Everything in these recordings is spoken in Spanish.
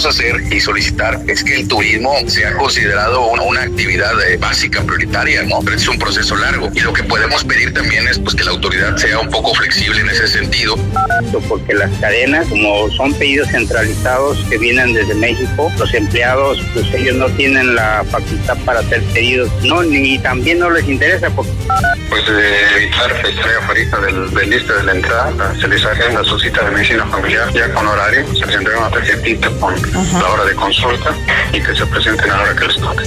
Podemos hacer y solicitar es que el turismo sea considerado una, una actividad eh, básica, prioritaria, ¿no? Pero es un proceso largo. Y lo que podemos pedir también es pues, que la autoridad sea un poco flexible en ese sentido. Porque las cadenas, como son pedidos centralizados que vienen desde México, los empleados, pues ellos no tienen la facultad para hacer pedidos, no, ni también no les interesa. Porque... Pues de evitar estar afuera del, del lista de la entrada, se les agenda su cita de medicina familiar ya con horario, se les entrega una tarjetita con la hora de consulta y que se presenten a la hora que les toque.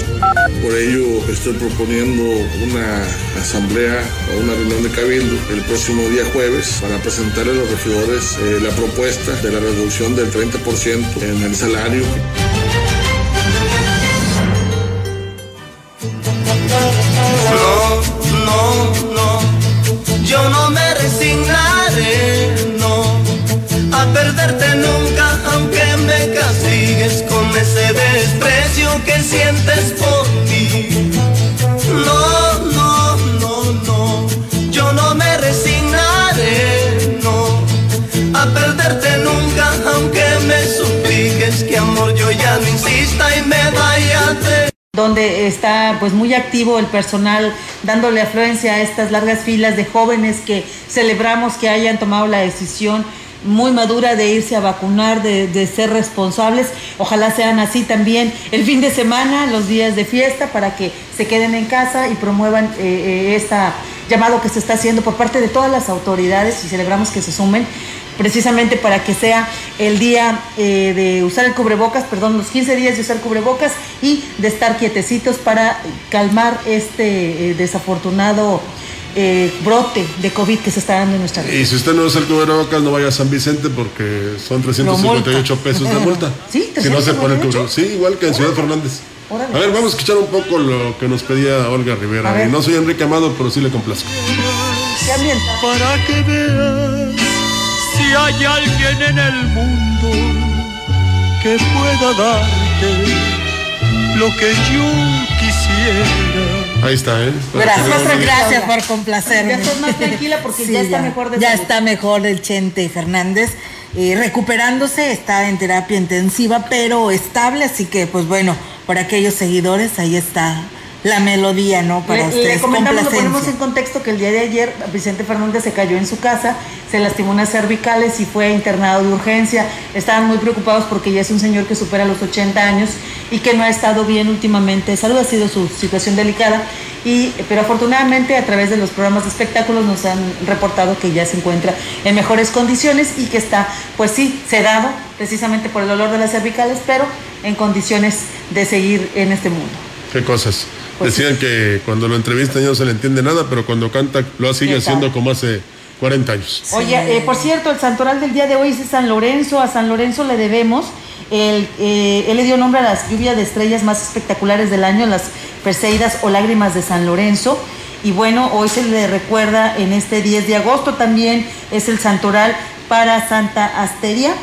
Por ello estoy proponiendo una asamblea o una reunión de cabildo el próximo día jueves para presentarle a los regidores eh, la propuesta de la reducción del 30% en el salario. Por mí. No, no, no, no, yo no me resignaré, no, a perderte nunca, aunque me supliques que amor yo ya no insista y me vaya de donde está pues muy activo el personal dándole afluencia a estas largas filas de jóvenes que celebramos que hayan tomado la decisión muy madura de irse a vacunar, de, de, ser responsables. Ojalá sean así también el fin de semana, los días de fiesta, para que se queden en casa y promuevan eh, este llamado que se está haciendo por parte de todas las autoridades y celebramos que se sumen precisamente para que sea el día eh, de usar el cubrebocas, perdón, los 15 días de usar cubrebocas y de estar quietecitos para calmar este eh, desafortunado eh, brote de COVID que se está dando en nuestra región. Y si usted no usa el cubrebocas, no vaya a San Vicente porque son 358 pesos de multa. ¿Sí? Si no se pone el cubrebocas. Sí, igual que en Ciudad Fernández. Órale. A ver, vamos a escuchar un poco lo que nos pedía Olga Rivera. ver. Y no soy Enrique Amado, pero sí le complazco. Para que veas si hay alguien en el mundo que pueda darte lo que yo quisiera. Ahí está, ¿eh? Gracias, que- gracias por complacerme. Ya estás más tranquila porque ya está mejor de Ya salud. está mejor el Chente Fernández. eh, recuperándose, está en terapia intensiva, pero estable, así que pues bueno, para aquellos seguidores, ahí está la melodía, ¿no? Para Le, ustedes. le comentamos, lo ponemos en contexto que el día de ayer Vicente Fernández se cayó en su casa, se lastimó unas cervicales y fue internado de urgencia. Estaban muy preocupados porque ya es un señor que supera los 80 años y que no ha estado bien últimamente. de Salud ha sido su situación delicada, y, pero afortunadamente a través de los programas de espectáculos nos han reportado que ya se encuentra en mejores condiciones y que está, pues sí, sedado precisamente por el olor de las cervicales, pero en condiciones de seguir en este mundo. ¿Qué cosas? Pues Decían que cuando lo entrevistan ya no se le entiende nada, pero cuando canta lo sigue ¿Qué haciendo como hace 40 años. Oye, eh, por cierto, el santoral del día de hoy es de San Lorenzo. A San Lorenzo le debemos. El, eh, él le dio nombre a las lluvias de estrellas más espectaculares del año, las Perseidas o lágrimas de San Lorenzo. Y bueno, hoy se le recuerda en este 10 de agosto también es el santoral para Santa Asteria,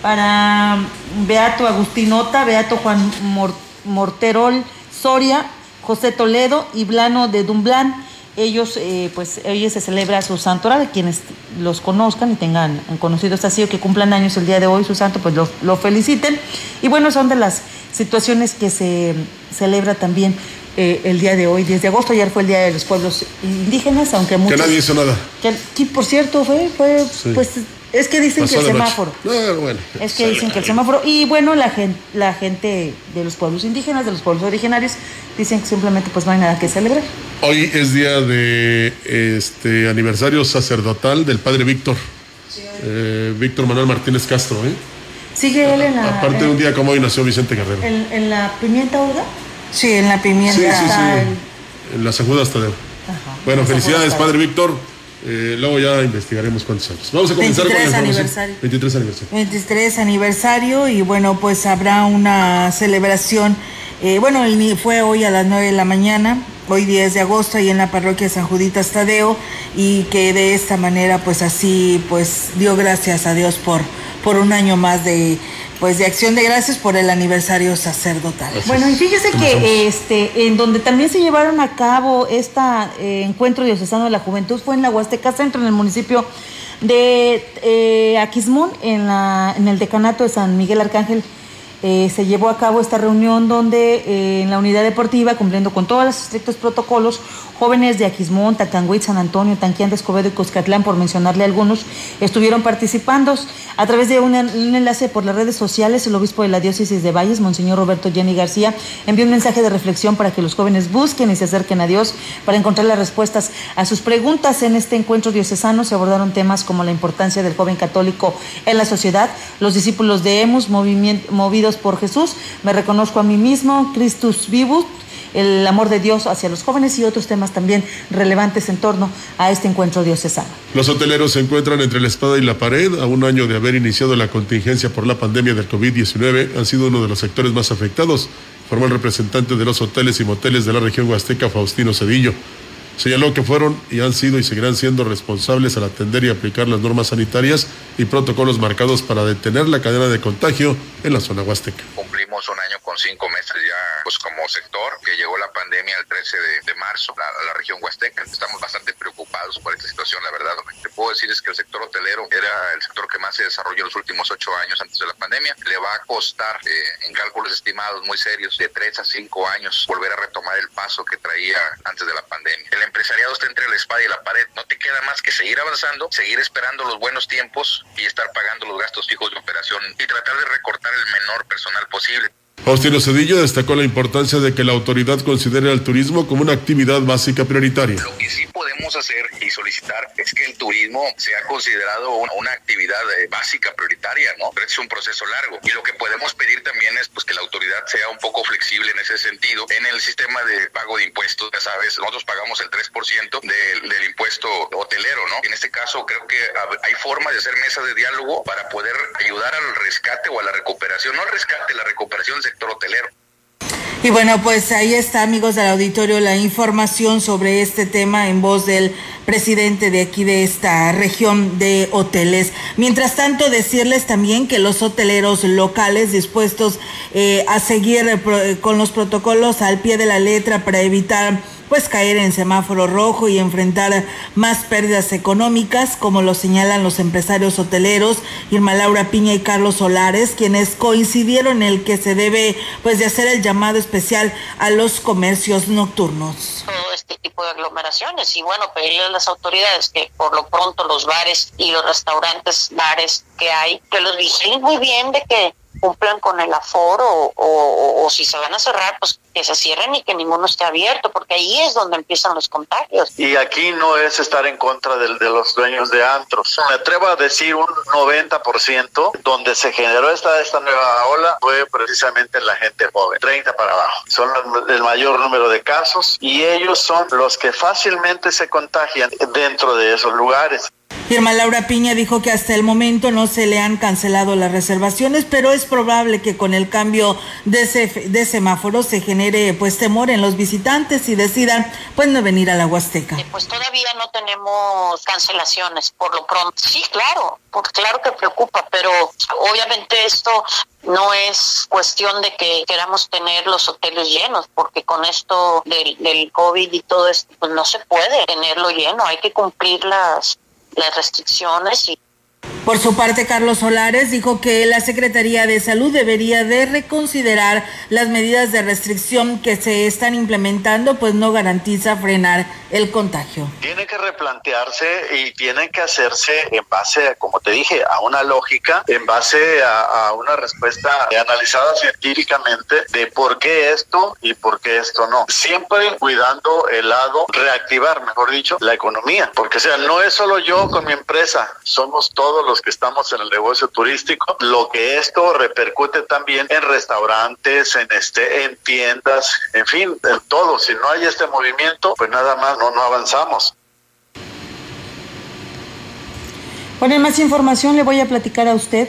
para Beato Agustinota, Beato Juan Mor- Morterol Soria, José Toledo y Blano de Dumblán. Ellos, eh, pues, hoy se celebra su santoral, quienes los conozcan y tengan conocido este así o que cumplan años el día de hoy, su santo, pues lo, lo feliciten. Y bueno, son de las situaciones que se celebra también eh, el día de hoy, 10 de agosto. Ayer fue el Día de los Pueblos Indígenas, aunque Que muchos... nadie hizo nada. Que, que, por cierto, fue, fue Sí. pues, es que dicen Pasó que el semáforo. No, bueno. Es que dicen que el semáforo. Y bueno, la gente, la gente de los pueblos indígenas, de los pueblos originarios, dicen que simplemente pues no hay nada que celebrar. Hoy es día de este aniversario sacerdotal del padre Víctor. Eh, Víctor Manuel Martínez Castro, ¿eh? ¿Sigue él en la. Aparte de un día como hoy nació Vicente Guerrero. ¿En, en la pimienta, Olga? Sí, en la pimienta. Sí, sí, sí. En la San hasta de. Bueno, felicidades, Padre Víctor. Eh, luego ya investigaremos cuántos años. Vamos a comenzar con la aniversario. 23 aniversario. 23 aniversario y bueno, pues habrá una celebración. Eh, bueno, fue hoy a las 9 de la mañana, hoy 10 de agosto, ahí en la parroquia San Juditas Tadeo y que de esta manera pues así pues dio gracias a Dios por, por un año más de pues de acción de gracias por el aniversario sacerdotal. Bueno, y fíjese que este en donde también se llevaron a cabo este encuentro diocesano de la juventud fue en la Huasteca Centro, en el municipio de eh, Aquismón, en, la, en el decanato de San Miguel Arcángel. Eh, se llevó a cabo esta reunión donde eh, en la unidad deportiva, cumpliendo con todos los estrictos protocolos, Jóvenes de Aquismón, Tacanguit, San Antonio, Tanquián Escobedo y Cuscatlán, por mencionarle algunos, estuvieron participando. A través de un, enlace por las redes sociales, el obispo de la diócesis de Valles, Monseñor Roberto Jenny García, envió un mensaje de reflexión para que los jóvenes busquen y se acerquen a Dios para encontrar las respuestas a sus preguntas. En este encuentro diocesano se abordaron temas como la importancia del joven católico en la sociedad, los discípulos de Emus, movidos por Jesús, me reconozco a mí mismo, Christus Vivus, el amor de Dios hacia los jóvenes y otros temas también relevantes en torno a este encuentro diocesano. Los hoteleros se encuentran entre la espada y la pared. A un año de haber iniciado la contingencia por la pandemia del COVID-19, han sido uno de los sectores más afectados, formó el representante de los hoteles y moteles de la región huasteca, Faustino Cedillo. Señaló que fueron y han sido y seguirán siendo responsables al atender y aplicar las normas sanitarias y protocolos marcados para detener la cadena de contagio en la zona huasteca. Cumplimos un año con cinco meses ya pues como sector, que llegó la pandemia el 13 de, marzo a, la región huasteca. Estamos bastante preocupados por esta situación, la verdad. Lo que te puedo decir es que el sector hotelero era el sector que más se desarrolló en los últimos ocho años antes de la pandemia. Le va a costar, eh, en cálculos estimados muy serios, de tres a cinco años volver a retomar el paso que traía antes de la pandemia. El empresariado está entre la espada y la pared. No te queda más que seguir avanzando, seguir esperando los buenos tiempos y estar pagando los gastos fijos de operación y tratar de recortar el menor personal posible. Faustino Cedillo destacó la importancia de que la autoridad considere al turismo como una actividad básica prioritaria. Lo que sí podemos hacer y solicitar es que el turismo sea considerado una, actividad eh, básica prioritaria, ¿no? Pero es un proceso largo y lo que podemos pedir también es pues que la autoridad sea un poco flexible en ese sentido. En el sistema de pago de impuestos, ya sabes, nosotros pagamos el 3% del, del impuesto hotelero, ¿no? En este caso creo que hay formas de hacer mesas de diálogo para poder ayudar al rescate o a la recuperación, no al rescate, la recuperación Y bueno, pues ahí está, amigos del auditorio, la información sobre este tema en voz del presidente de aquí de esta región de hoteles. Mientras tanto, decirles también que los hoteleros locales dispuestos eh, a seguir eh, con los protocolos al pie de la letra para evitar pues caer en semáforo rojo y enfrentar más pérdidas económicas, como lo señalan los empresarios hoteleros Irma Laura Piña y Carlos Solares, quienes coincidieron en el que se debe pues de hacer el llamado especial a los comercios nocturnos. Todo este tipo de aglomeraciones y bueno, pedirle a las autoridades que por lo pronto los bares y los restaurantes, bares que hay, que los vigilen muy bien de que cumplan con el aforo o, si se van a cerrar, pues que se cierren y que ninguno esté abierto, porque ahí es donde empiezan los contagios. Y aquí no es estar en contra de, de los dueños de antros. Me atrevo a decir un 90% donde se generó esta, esta nueva ola fue precisamente la gente joven, 30 para abajo. Son el mayor número de casos y ellos son los que fácilmente se contagian dentro de esos lugares. Irma Laura Piña dijo que hasta el momento no se le han cancelado las reservaciones, pero es probable que con el cambio de, de semáforo se genere pues temor en los visitantes y decidan pues no venir a la Huasteca. Pues todavía no tenemos cancelaciones por lo pronto. Sí, claro, claro que preocupa, pero obviamente esto no es cuestión de que queramos tener los hoteles llenos, porque con esto del, del COVID y todo esto, pues no se puede tenerlo lleno, hay que cumplir las las restricciones y por su parte, Carlos Solares dijo que la Secretaría de Salud debería de reconsiderar las medidas de restricción que se están implementando, pues no garantiza frenar el contagio. Tiene que replantearse y tiene que hacerse en base, como te dije, a una lógica, en base a, una respuesta analizada científicamente de por qué esto y por qué esto no. Siempre cuidando el lado, reactivar, mejor dicho, la economía, porque o sea, no es solo yo con mi empresa, somos todos los los que estamos en el negocio turístico, lo que esto repercute también en restaurantes, en este, en tiendas, en fin, en todo. Si no hay este movimiento, pues nada más no, no avanzamos. Bueno, más información le voy a platicar a usted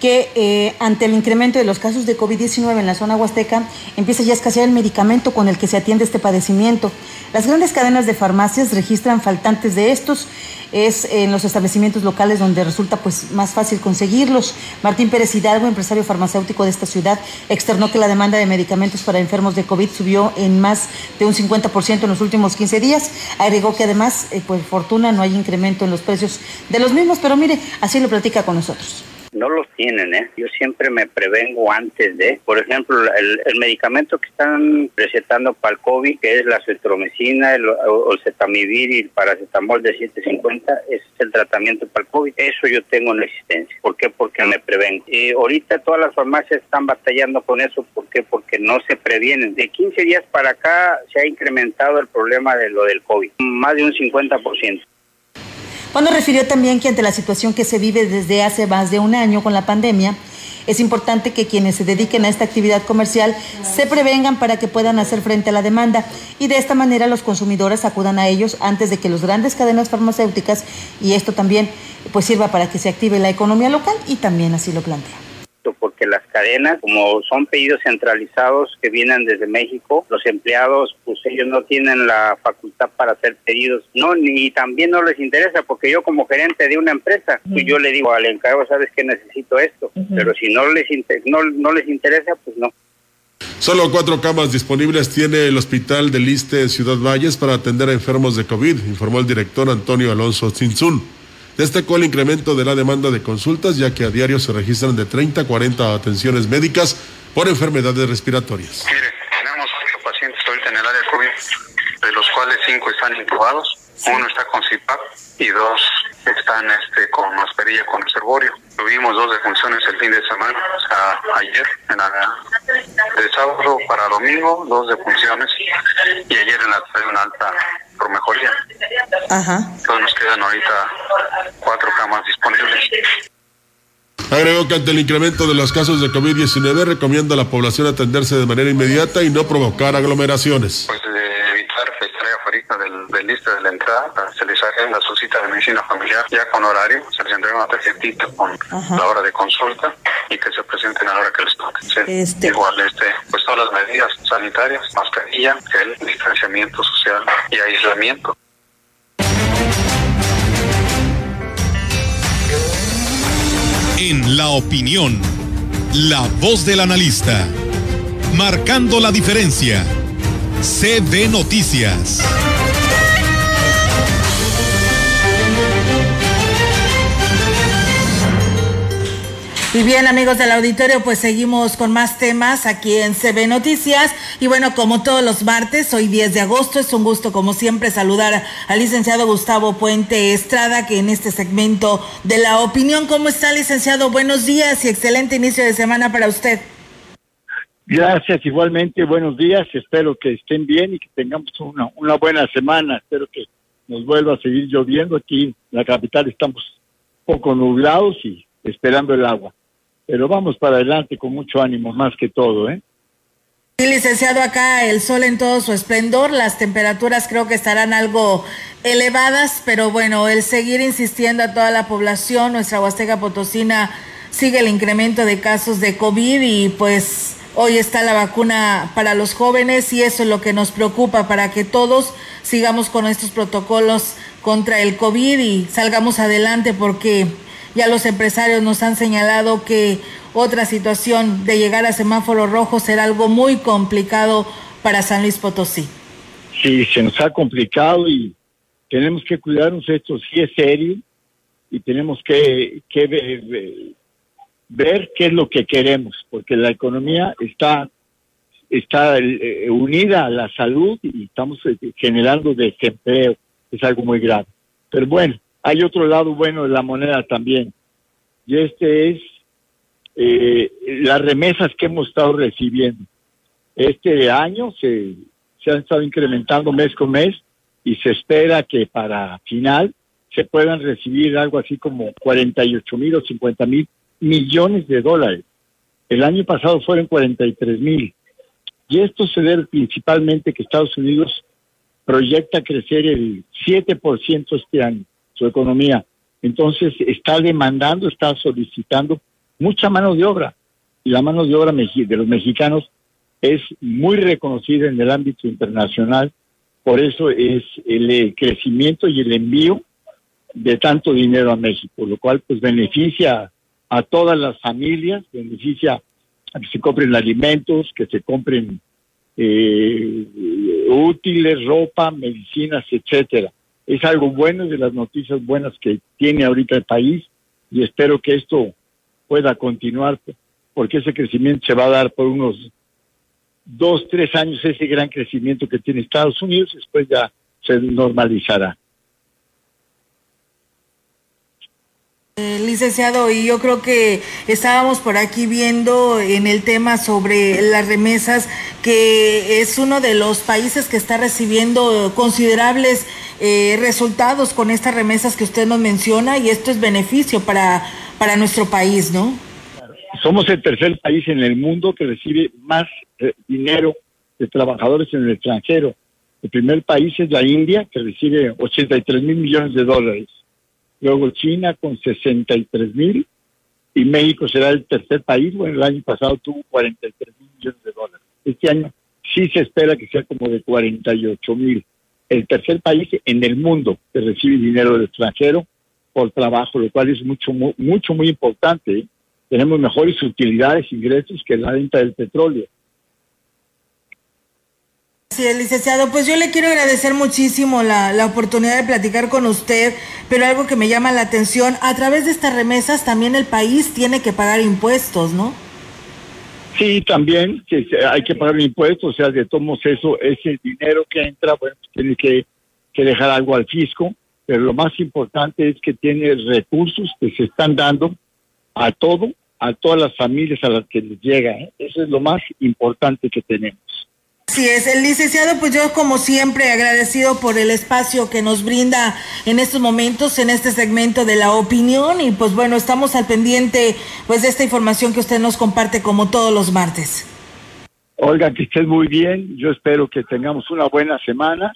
que eh, ante el incremento de los casos de COVID-19 en la zona huasteca, empieza ya a escasear el medicamento con el que se atiende este padecimiento. Las grandes cadenas de farmacias registran faltantes de estos. Es en los establecimientos locales donde resulta pues, más fácil conseguirlos. Martín Pérez Hidalgo, empresario farmacéutico de esta ciudad, externó que la demanda de medicamentos para enfermos de COVID subió en más de un 50% en los últimos 15 días. Agregó que además, eh, por fortuna, no hay incremento en los precios de los mismos, pero mire, así lo platica con nosotros no los tienen, ¿eh? Yo siempre me prevengo antes de, por ejemplo, el, medicamento que están recetando para el COVID, que es la cetromicina, el, el cetamivir y el paracetamol de 750, es el tratamiento para el COVID. Eso yo tengo en existencia. ¿Por qué? Porque me prevengo. Y ahorita todas las farmacias están batallando con eso. ¿Por qué? Porque no se previenen. De 15 días para acá se ha incrementado el problema de lo del COVID, más de un 50%. Cuando refirió también que ante la situación que se vive desde hace más de un año con la pandemia, es importante que quienes se dediquen a esta actividad comercial se prevengan para que puedan hacer frente a la demanda y de esta manera los consumidores acudan a ellos antes de que las grandes cadenas farmacéuticas y esto también pues sirva para que se active la economía local y también así lo plantea. Porque las cadenas, como son pedidos centralizados que vienen desde México, los empleados, pues ellos no tienen la facultad para hacer pedidos, no, ni también no les interesa, porque yo como gerente de una empresa, pues yo le digo al encargado, sabes que necesito esto, pero si no les, no, no les interesa, pues no. Solo cuatro camas disponibles tiene el Hospital de Liste en Ciudad Valles para atender a enfermos de COVID, informó el director Antonio Alonso Cinzún. Destacó el incremento de la demanda de consultas, ya que a diario se registran de 30 a 40 atenciones médicas por enfermedades respiratorias. Mire, tenemos ocho pacientes ahorita en el área COVID, de los cuales cinco están intubados, uno está con CIPAP y dos están este, con mascarilla con reservorio. Tuvimos dos defunciones el fin de semana, o sea, ayer, en la, de sábado para domingo, dos defunciones, y ayer en la tarde una alta por mejoría. Ajá. Entonces nos quedan ahorita cuatro camas disponibles. Agregó que ante el incremento de los casos de COVID-19 recomienda a la población atenderse de manera inmediata y no provocar aglomeraciones. Pues de evitar afuera del, del lista de la entrada, se les agenda su cita de medicina familiar ya con horario, se les entrega una tarjetita con la hora de consulta y que se presenten a la hora que les toque. Este... Igual, este, pues todas las medidas sanitarias, mascarilla, el distanciamiento social y aislamiento. En la opinión, la voz del analista, marcando la diferencia. CB Noticias. Y bien, amigos del auditorio, pues seguimos con más temas aquí en CB Noticias. Y bueno, como todos los martes, hoy 10 de agosto, es un gusto, como siempre, saludar al licenciado Gustavo Puente Estrada, que en este segmento de la opinión, ¿cómo está, licenciado? Buenos días y excelente inicio de semana para usted. Gracias, igualmente, buenos días. Espero que estén bien y que tengamos una, una buena semana. Espero que nos vuelva a seguir lloviendo. Aquí en la capital estamos poco nublados y esperando el agua pero vamos para adelante con mucho ánimo, más que todo, ¿eh? Sí, licenciado, acá el sol en todo su esplendor, las temperaturas creo que estarán algo elevadas, pero bueno, el seguir insistiendo a toda la población, nuestra Huasteca Potosina sigue el incremento de casos de COVID y pues hoy está la vacuna para los jóvenes y eso es lo que nos preocupa para que todos sigamos con estos protocolos contra el COVID y salgamos adelante porque ya los empresarios nos han señalado que otra situación de llegar a semáforo rojo será algo muy complicado para San Luis Potosí. Sí, se nos ha complicado y tenemos que cuidarnos esto, sí es serio y tenemos que, ver, qué es lo que queremos, porque la economía está está eh, unida a la salud y estamos eh, generando desempleo, es algo muy grave. Pero bueno, hay otro lado bueno de la moneda también, y este es eh, las remesas que hemos estado recibiendo. Este año se, se han estado incrementando mes con mes y se espera que para final se puedan recibir algo así como 48 mil o 50 mil millones de dólares. El año pasado fueron 43 mil. Y esto se debe principalmente que Estados Unidos proyecta crecer el 7% este año, su economía. Entonces está demandando, está solicitando mucha mano de obra. Y la mano de obra de los mexicanos es muy reconocida en el ámbito internacional. Por eso es el crecimiento y el envío de tanto dinero a México, lo cual pues beneficia a todas las familias, beneficia a que se compren alimentos, que se compren eh, útiles, ropa, medicinas, etcétera. Es algo bueno de las noticias buenas que tiene ahorita el país y espero que esto pueda continuar porque ese crecimiento se va a dar por unos dos, tres años, ese gran crecimiento que tiene Estados Unidos, después ya se normalizará. Eh, licenciado, y yo creo que estábamos por aquí viendo en el tema sobre las remesas, que es uno de los países que está recibiendo considerables eh, resultados con estas remesas que usted nos menciona, y esto es beneficio para, para nuestro país, ¿no? Somos el tercer país en el mundo que recibe más eh, dinero de trabajadores en el extranjero. El primer país es la India, que recibe 83 mil millones de dólares luego China con 63 mil y México será el tercer país. Bueno, el año pasado tuvo 43 mil millones de dólares. Este año sí se espera que sea como de 48 mil. El tercer país en el mundo que recibe dinero del extranjero por trabajo, lo cual es mucho, mucho, muy importante. ¿eh? Tenemos mejores utilidades, ingresos que la venta del petróleo. Sí, licenciado, pues yo le quiero agradecer muchísimo la, la, oportunidad de platicar con usted, pero algo que me llama la atención, a través de estas remesas también el país tiene que pagar impuestos, ¿no? Sí, también que hay que pagar impuestos, o sea, de todos eso, ese dinero que entra, bueno, pues tiene que, que dejar algo al fisco, pero lo más importante es que tiene recursos que se están dando a todo, a todas las familias a las que les llega, ¿eh? eso es lo más importante que tenemos. Sí, es el licenciado, pues yo como siempre agradecido por el espacio que nos brinda en estos momentos, en este segmento de la opinión y pues bueno, estamos al pendiente pues de esta información que usted nos comparte como todos los martes. Olga, que estés muy bien, yo espero que tengamos una buena semana,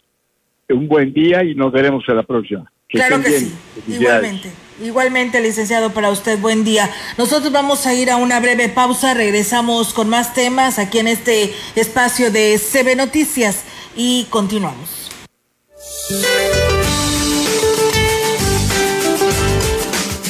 un buen día y nos veremos en la próxima. claro que sí, igualmente. Igualmente, licenciado, para usted, buen día. Nosotros vamos a ir a una breve pausa, regresamos con más temas aquí en este espacio de CB Noticias y continuamos.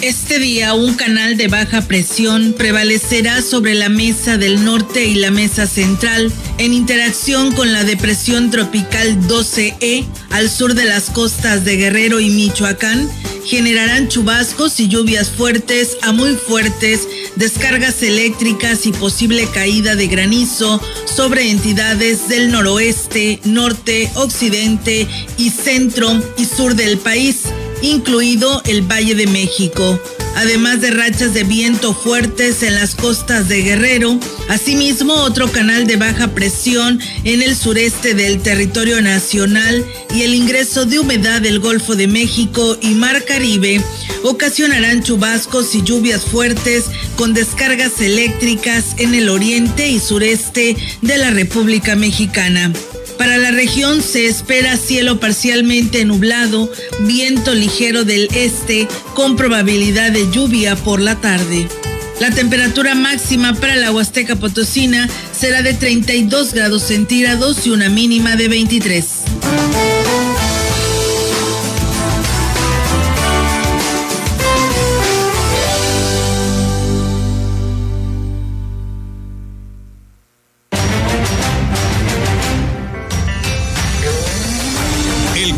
Este día un canal de baja presión prevalecerá sobre la mesa del norte y la mesa central en interacción con la depresión tropical 12E al sur de las costas de Guerrero y Michoacán generarán chubascos y lluvias fuertes a muy fuertes, descargas eléctricas y posible caída de granizo sobre entidades del noroeste, norte, occidente y centro y sur del país, incluido el Valle de México además de rachas de viento fuertes en las costas de Guerrero, asimismo otro canal de baja presión en el sureste del territorio nacional y el ingreso de humedad del Golfo de México y Mar Caribe ocasionarán chubascos y lluvias fuertes con descargas eléctricas en el oriente y sureste de la República Mexicana. Para la región se espera cielo parcialmente nublado, viento ligero del este con probabilidad de lluvia por la tarde. La temperatura máxima para la Huasteca Potosina será de 32 grados centígrados y una mínima de 23.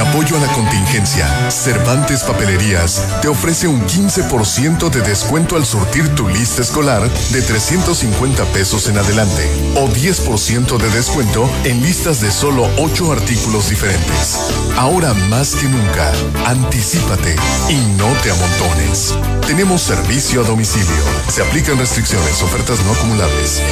Apoyo a la contingencia, Cervantes Papelerías te ofrece un 15% de descuento al surtir tu lista escolar de 350 pesos en adelante o 10% de descuento en listas de solo 8 artículos diferentes. Ahora más que nunca, anticípate y no te amontones. Tenemos servicio a domicilio. Se aplican restricciones, ofertas no acumulables.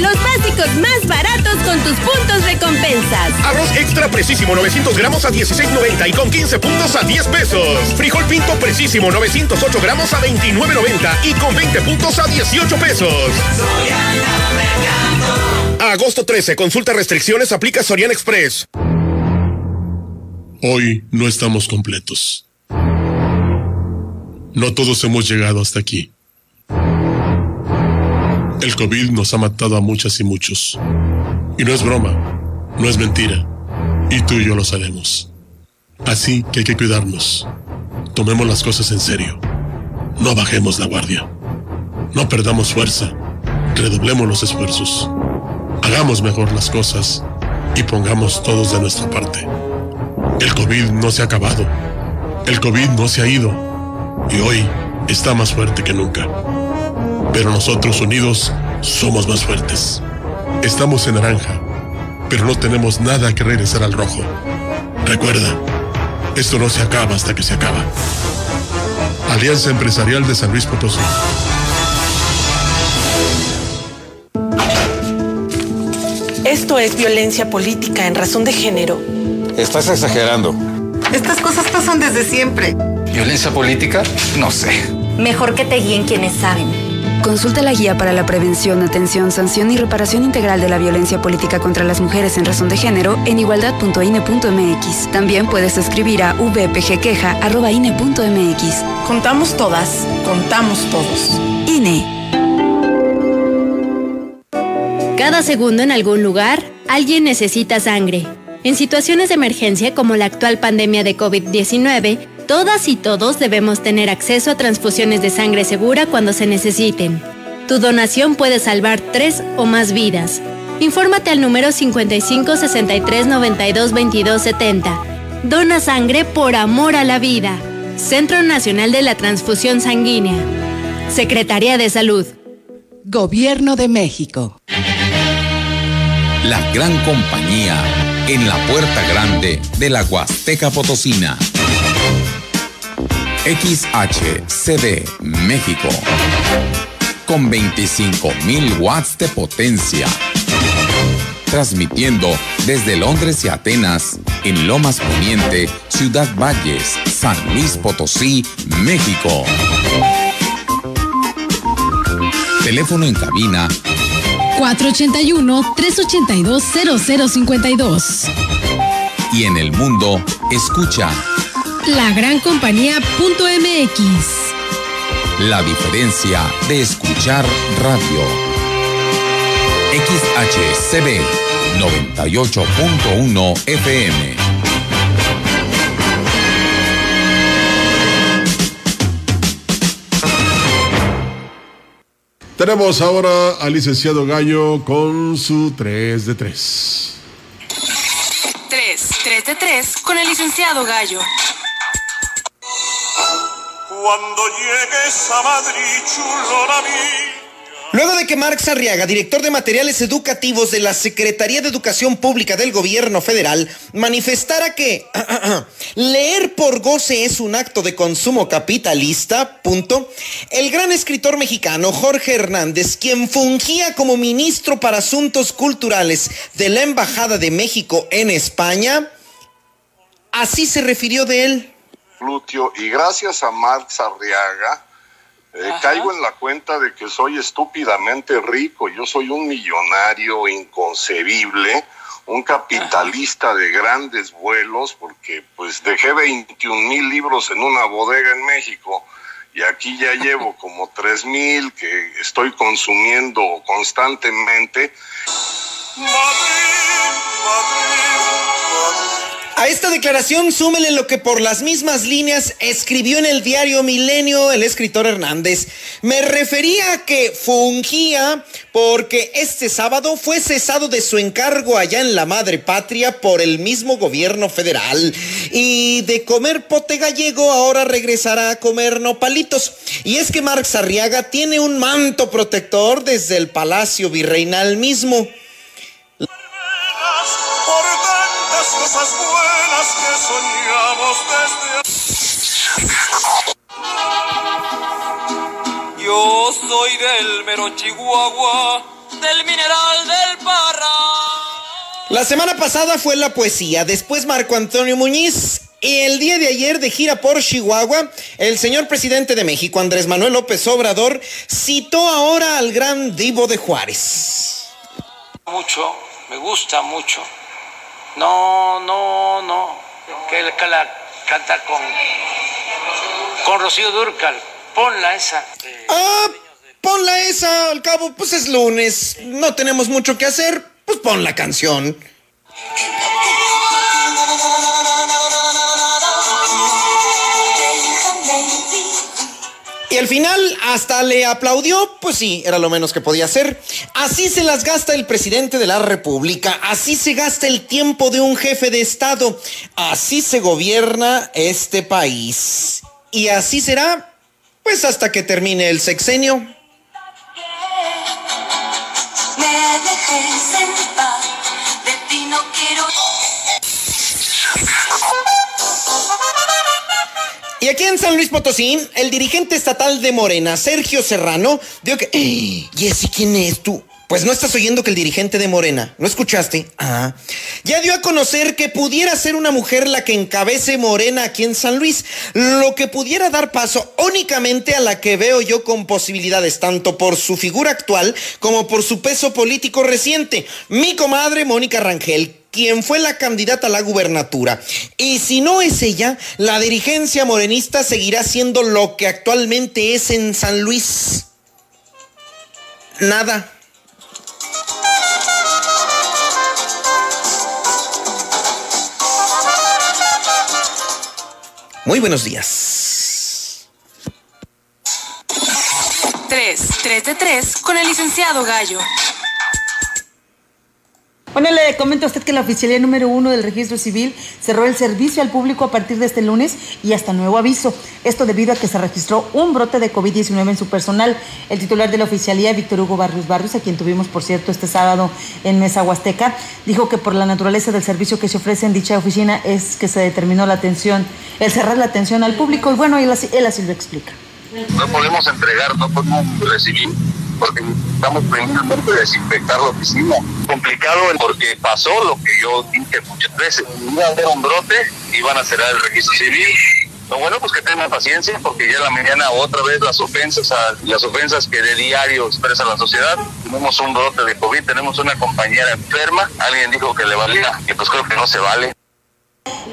Los básicos más baratos con tus puntos de compensas. Arroz extra precisísimo 900 gramos a 16.90 y con 15 puntos a 10 pesos. Frijol pinto precisísimo 908 gramos a 29.90 y con 20 puntos a 18 pesos. Agosto 13, consulta restricciones, aplica Soriana Express. Hoy no estamos completos. No todos hemos llegado hasta aquí. El COVID nos ha matado a muchas y muchos. Y no es broma, no es mentira. Y tú y yo lo sabemos. Así que hay que cuidarnos. Tomemos las cosas en serio. No bajemos la guardia. No perdamos fuerza. Redoblemos los esfuerzos. Hagamos mejor las cosas y pongamos todos de nuestra parte. El COVID no se ha acabado. El COVID no se ha ido. Y hoy está más fuerte que nunca. Pero nosotros unidos somos más fuertes. Estamos en naranja, pero no tenemos nada que regresar al rojo. Recuerda, esto no se acaba hasta que se acaba. Alianza Empresarial de San Luis Potosí. Esto es violencia política en razón de género. Estás exagerando. Estas cosas pasan desde siempre. ¿Violencia política? No sé. Mejor que te guíen quienes saben. Consulta la guía para la prevención, atención, sanción y reparación integral de la violencia política contra las mujeres en razón de género en igualdad.ine.mx. También puedes escribir a vpgqueja.ine.mx. Contamos todas, contamos todos. INE. Cada segundo en algún lugar, alguien necesita sangre. En situaciones de emergencia como la actual pandemia de COVID-19, todas y todos debemos tener acceso a transfusiones de sangre segura cuando se necesiten. Tu donación puede salvar tres o más vidas. Infórmate al número 55 63 92 22 70. Dona sangre por amor a la vida. Centro Nacional de la Transfusión Sanguínea. Secretaría de Salud. Gobierno de México. La gran compañía en la puerta grande de la Huasteca Potosina. XHCD México. Con 25.000 watts de potencia. Transmitiendo desde Londres y Atenas, en Lomas Poniente, Ciudad Valles, San Luis Potosí, México. Teléfono en cabina 481-382-0052. Y en el mundo, escucha La Gran Compañía.mx. la diferencia de escuchar radio. XHCB 98.1 FM. Tenemos ahora al licenciado Gallo con su 3 de 3. 3, 3 de 3 con el licenciado Gallo. Cuando llegues a Madrid, chulona mía. Luego de que Marx Arriaga, director de materiales educativos de la Secretaría de Educación Pública del Gobierno Federal, manifestara que leer por goce es un acto de consumo capitalista, punto, el gran escritor mexicano Jorge Hernández, quien fungía como ministro para Asuntos Culturales de la Embajada de México en España, así se refirió de él. Glúteo y gracias a Marx Arriaga eh, caigo en la cuenta de que soy estúpidamente rico, yo soy un millonario inconcebible, un capitalista de grandes vuelos, porque pues dejé 21 mil libros en una bodega en México y aquí ya llevo como 3 mil que estoy consumiendo constantemente. A esta declaración súmele lo que por las mismas líneas escribió en el diario Milenio el escritor Hernández. Me refería a que fungía porque este sábado fue cesado de su encargo allá en la madre patria por el mismo gobierno federal. Y de comer pote gallego ahora regresará a comer nopalitos. Y es que Marx Arriaga tiene un manto protector desde el Palacio Virreinal mismo. Por que soñamos desde Yo soy del mero Chihuahua, del mineral del Parra. La semana pasada fue la poesía, después Marco Antonio Muñiz. Y el día de ayer de gira por Chihuahua, el señor presidente de México, Andrés Manuel López Obrador, citó ahora al gran divo de Juárez. Mucho, me gusta mucho. No, no, no. Que, la canta con, con Rocío Durcal. Ponla esa. Ah, ponla esa, al cabo, pues es lunes, no tenemos mucho que hacer, pues pon la canción. Y al final hasta le aplaudió, pues sí, era lo menos que podía hacer. Así se las gasta el presidente de la República, así se gasta el tiempo de un jefe de Estado, así se gobierna este país. Y así será, pues hasta que termine el sexenio. Me dejes Y aquí en San Luis Potosí, el dirigente estatal de Morena, Sergio Serrano, dio que... ¡Ey! Jessy, ¿quién es tú? Pues no estás oyendo que el dirigente de Morena, ¿no escuchaste? Ah, ya dio a conocer que pudiera ser una mujer la que encabece Morena aquí en San Luis, lo que pudiera dar paso únicamente a la que veo yo con posibilidades, tanto por su figura actual como por su peso político reciente, mi comadre Mónica Rangel, quien fue la candidata a la gubernatura. Y si no es ella, la dirigencia morenista seguirá siendo lo que actualmente es en San Luis. Nada. Muy buenos días. 3, 3 de 3 con el licenciado Gallo. Bueno, le comento a usted que la oficialía número uno del registro civil cerró el servicio al público a partir de este lunes y hasta nuevo aviso. Esto debido a que se registró un brote de COVID-19 en su personal. El titular de la oficialía, Víctor Hugo Barrios Barrios, a quien tuvimos, por cierto, este sábado en Mesa Huasteca, dijo que por la naturaleza del servicio que se ofrece en dicha oficina es que se determinó la atención, el cerrar la atención al público. Y bueno, él así, él así lo explica. No podemos entregar, no podemos recibir porque estamos precisamente desinfectar la oficina. Complicado porque pasó lo que yo dije muchas veces. Iba a haber un brote, iban a cerrar el registro civil. Lo bueno, pues que tengan paciencia, porque ya la mañana otra vez las ofensas, las ofensas que de diario expresa la sociedad. Tenemos un brote de COVID, tenemos una compañera enferma. Alguien dijo que le valía, y pues creo que no se vale.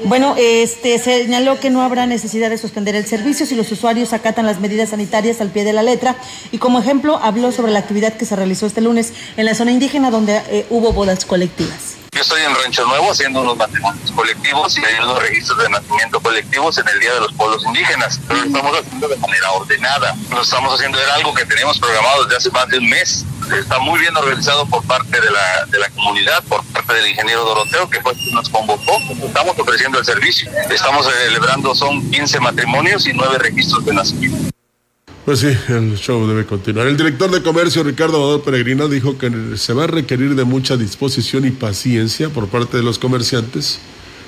Bueno, este señaló que no habrá necesidad de suspender el servicio si los usuarios acatan las medidas sanitarias al pie de la letra y como ejemplo habló sobre la actividad que se realizó este lunes en la zona indígena donde eh, hubo bodas colectivas. Yo estoy en Rancho Nuevo haciendo unos matrimonios colectivos y unos registros de nacimiento colectivos en el Día de los Pueblos Indígenas, pero lo estamos haciendo de manera ordenada. Lo estamos haciendo era algo que teníamos programado desde hace más de un mes. Está muy bien organizado por parte de la, de la comunidad, por parte del ingeniero Doroteo, que fue quien nos convocó. Estamos ofreciendo el servicio. Estamos celebrando, son 15 matrimonios y 9 registros de nacimiento. Pues sí, el show debe continuar. El director de comercio, Ricardo Amador Peregrino, dijo que se va a requerir de mucha disposición y paciencia por parte de los comerciantes,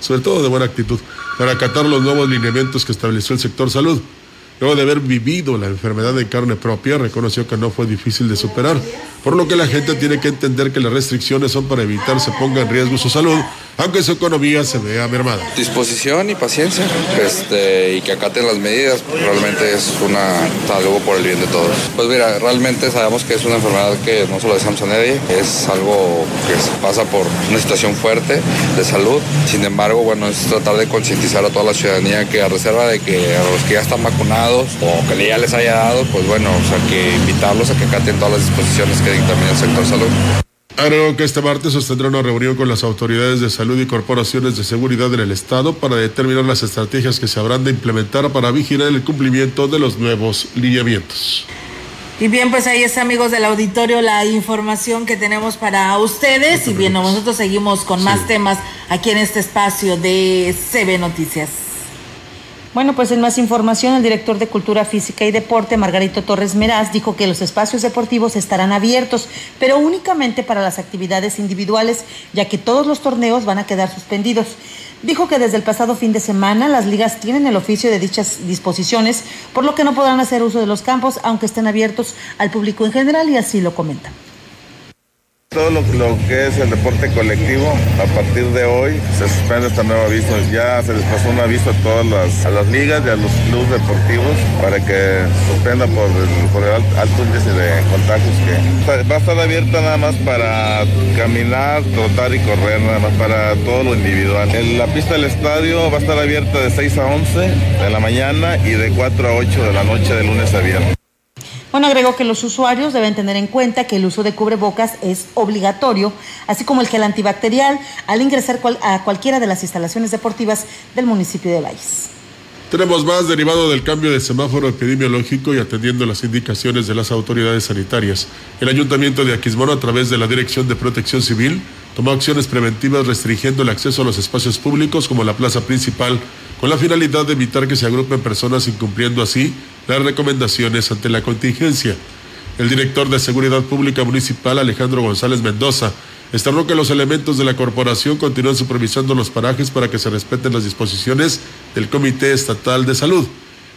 sobre todo de buena actitud, para acatar los nuevos lineamientos que estableció el sector salud. Luego de haber vivido la enfermedad de carne propia, reconoció que no fue difícil de superar, por lo que la gente tiene que entender que las restricciones son para evitar se ponga en riesgo su salud, aunque su economía se vea mermada. Disposición y paciencia, este, y que acaten las medidas, realmente es una algo por el bien de todos. Pues mira, realmente sabemos que es una enfermedad que no se lo deseamos a nadie, es algo que pasa por una situación fuerte de salud. Sin embargo, bueno, es tratar de concientizar a toda la ciudadanía que a reserva de que a los que ya están vacunados o que ya les haya dado, pues bueno, o sea, que invitarlos a que acaten todas las disposiciones que dictamina el sector salud. Agregó que este martes sostendrá una reunión con las autoridades de salud y corporaciones de seguridad en el Estado para determinar las estrategias que se habrán de implementar para vigilar el cumplimiento de los nuevos lineamientos. Y bien, pues ahí está, amigos del auditorio, la información que tenemos para ustedes. Y bien, nosotros seguimos con más temas aquí en este espacio de CB Noticias. Bueno, pues en más información, el director de Cultura Física y Deporte, Margarito Torres Meraz, dijo que los espacios deportivos estarán abiertos, pero únicamente para las actividades individuales, ya que todos los torneos van a quedar suspendidos. Dijo que desde el pasado fin de semana las ligas tienen el oficio de dichas disposiciones, por lo que no podrán hacer uso de los campos, aunque estén abiertos al público en general, y así lo comenta. Todo lo, que es el deporte colectivo, a partir de hoy se suspende este nuevo aviso. Ya se les pasó un aviso a todas las, a las ligas y a los clubes deportivos para que suspenda por el, por el alto índice de contagios que va a estar abierta nada más para caminar, trotar y correr, nada más para todo lo individual. En la pista del estadio va a estar abierta de 6 a 11 de la mañana y de 4 a 8 de la noche de lunes a viernes. Bueno, agregó que los usuarios deben tener en cuenta que el uso de cubrebocas es obligatorio, así como el gel antibacterial al ingresar a cualquiera de las instalaciones deportivas del municipio de Valles. Tenemos más derivado del cambio de semáforo epidemiológico y atendiendo las indicaciones de las autoridades sanitarias. El Ayuntamiento de Aquismón, a través de la Dirección de Protección Civil, tomó acciones preventivas restringiendo el acceso a los espacios públicos como la plaza principal, con la finalidad de evitar que se agrupen personas incumpliendo así las recomendaciones ante la contingencia. El director de Seguridad Pública Municipal, Alejandro González Mendoza, externó que los elementos de la corporación continúan supervisando los parajes para que se respeten las disposiciones del Comité Estatal de Salud,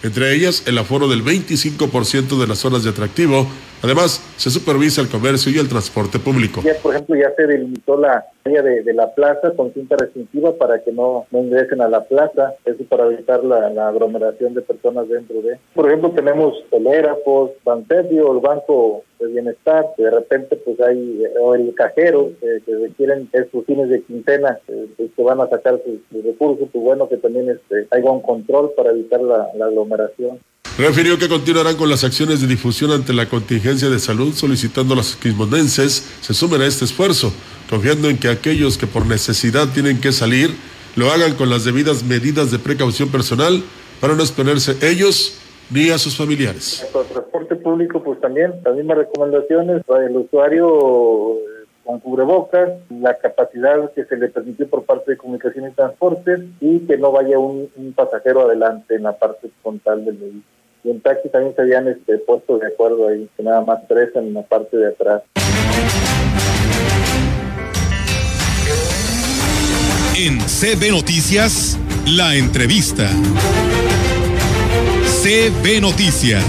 entre ellas el aforo del 25% de las zonas de atractivo. Además, se supervisa el comercio y el transporte público. Por ejemplo, ya se delimitó la de, la plaza con cinta restrictiva para que no, no ingresen a la plaza, eso para evitar la, aglomeración de personas dentro de. Por ejemplo, tenemos telégrafos, Banserio, el Banco de Bienestar, que de repente pues hay, o el cajero, que, que requieren estos fines de quincena, eh, pues, que van a sacar sus, sus, recursos, pues bueno, que también este, haya un control para evitar la, aglomeración. Refirió que continuarán con las acciones de difusión ante la contingencia de salud, solicitando a los quismonenses se sumen a este esfuerzo, confiando en que aquellos que por necesidad tienen que salir lo hagan con las debidas medidas de precaución personal para no exponerse ellos ni a sus familiares. El transporte público, pues también, las mismas recomendaciones para el usuario con cubrebocas, la capacidad que se le permitió por parte de Comunicación y Transportes y que no vaya un, un pasajero adelante en la parte frontal del vehículo y en taxi también se habían este, puesto de acuerdo ahí, que nada más tres en la parte de atrás. En CB Noticias, la entrevista. CB Noticias.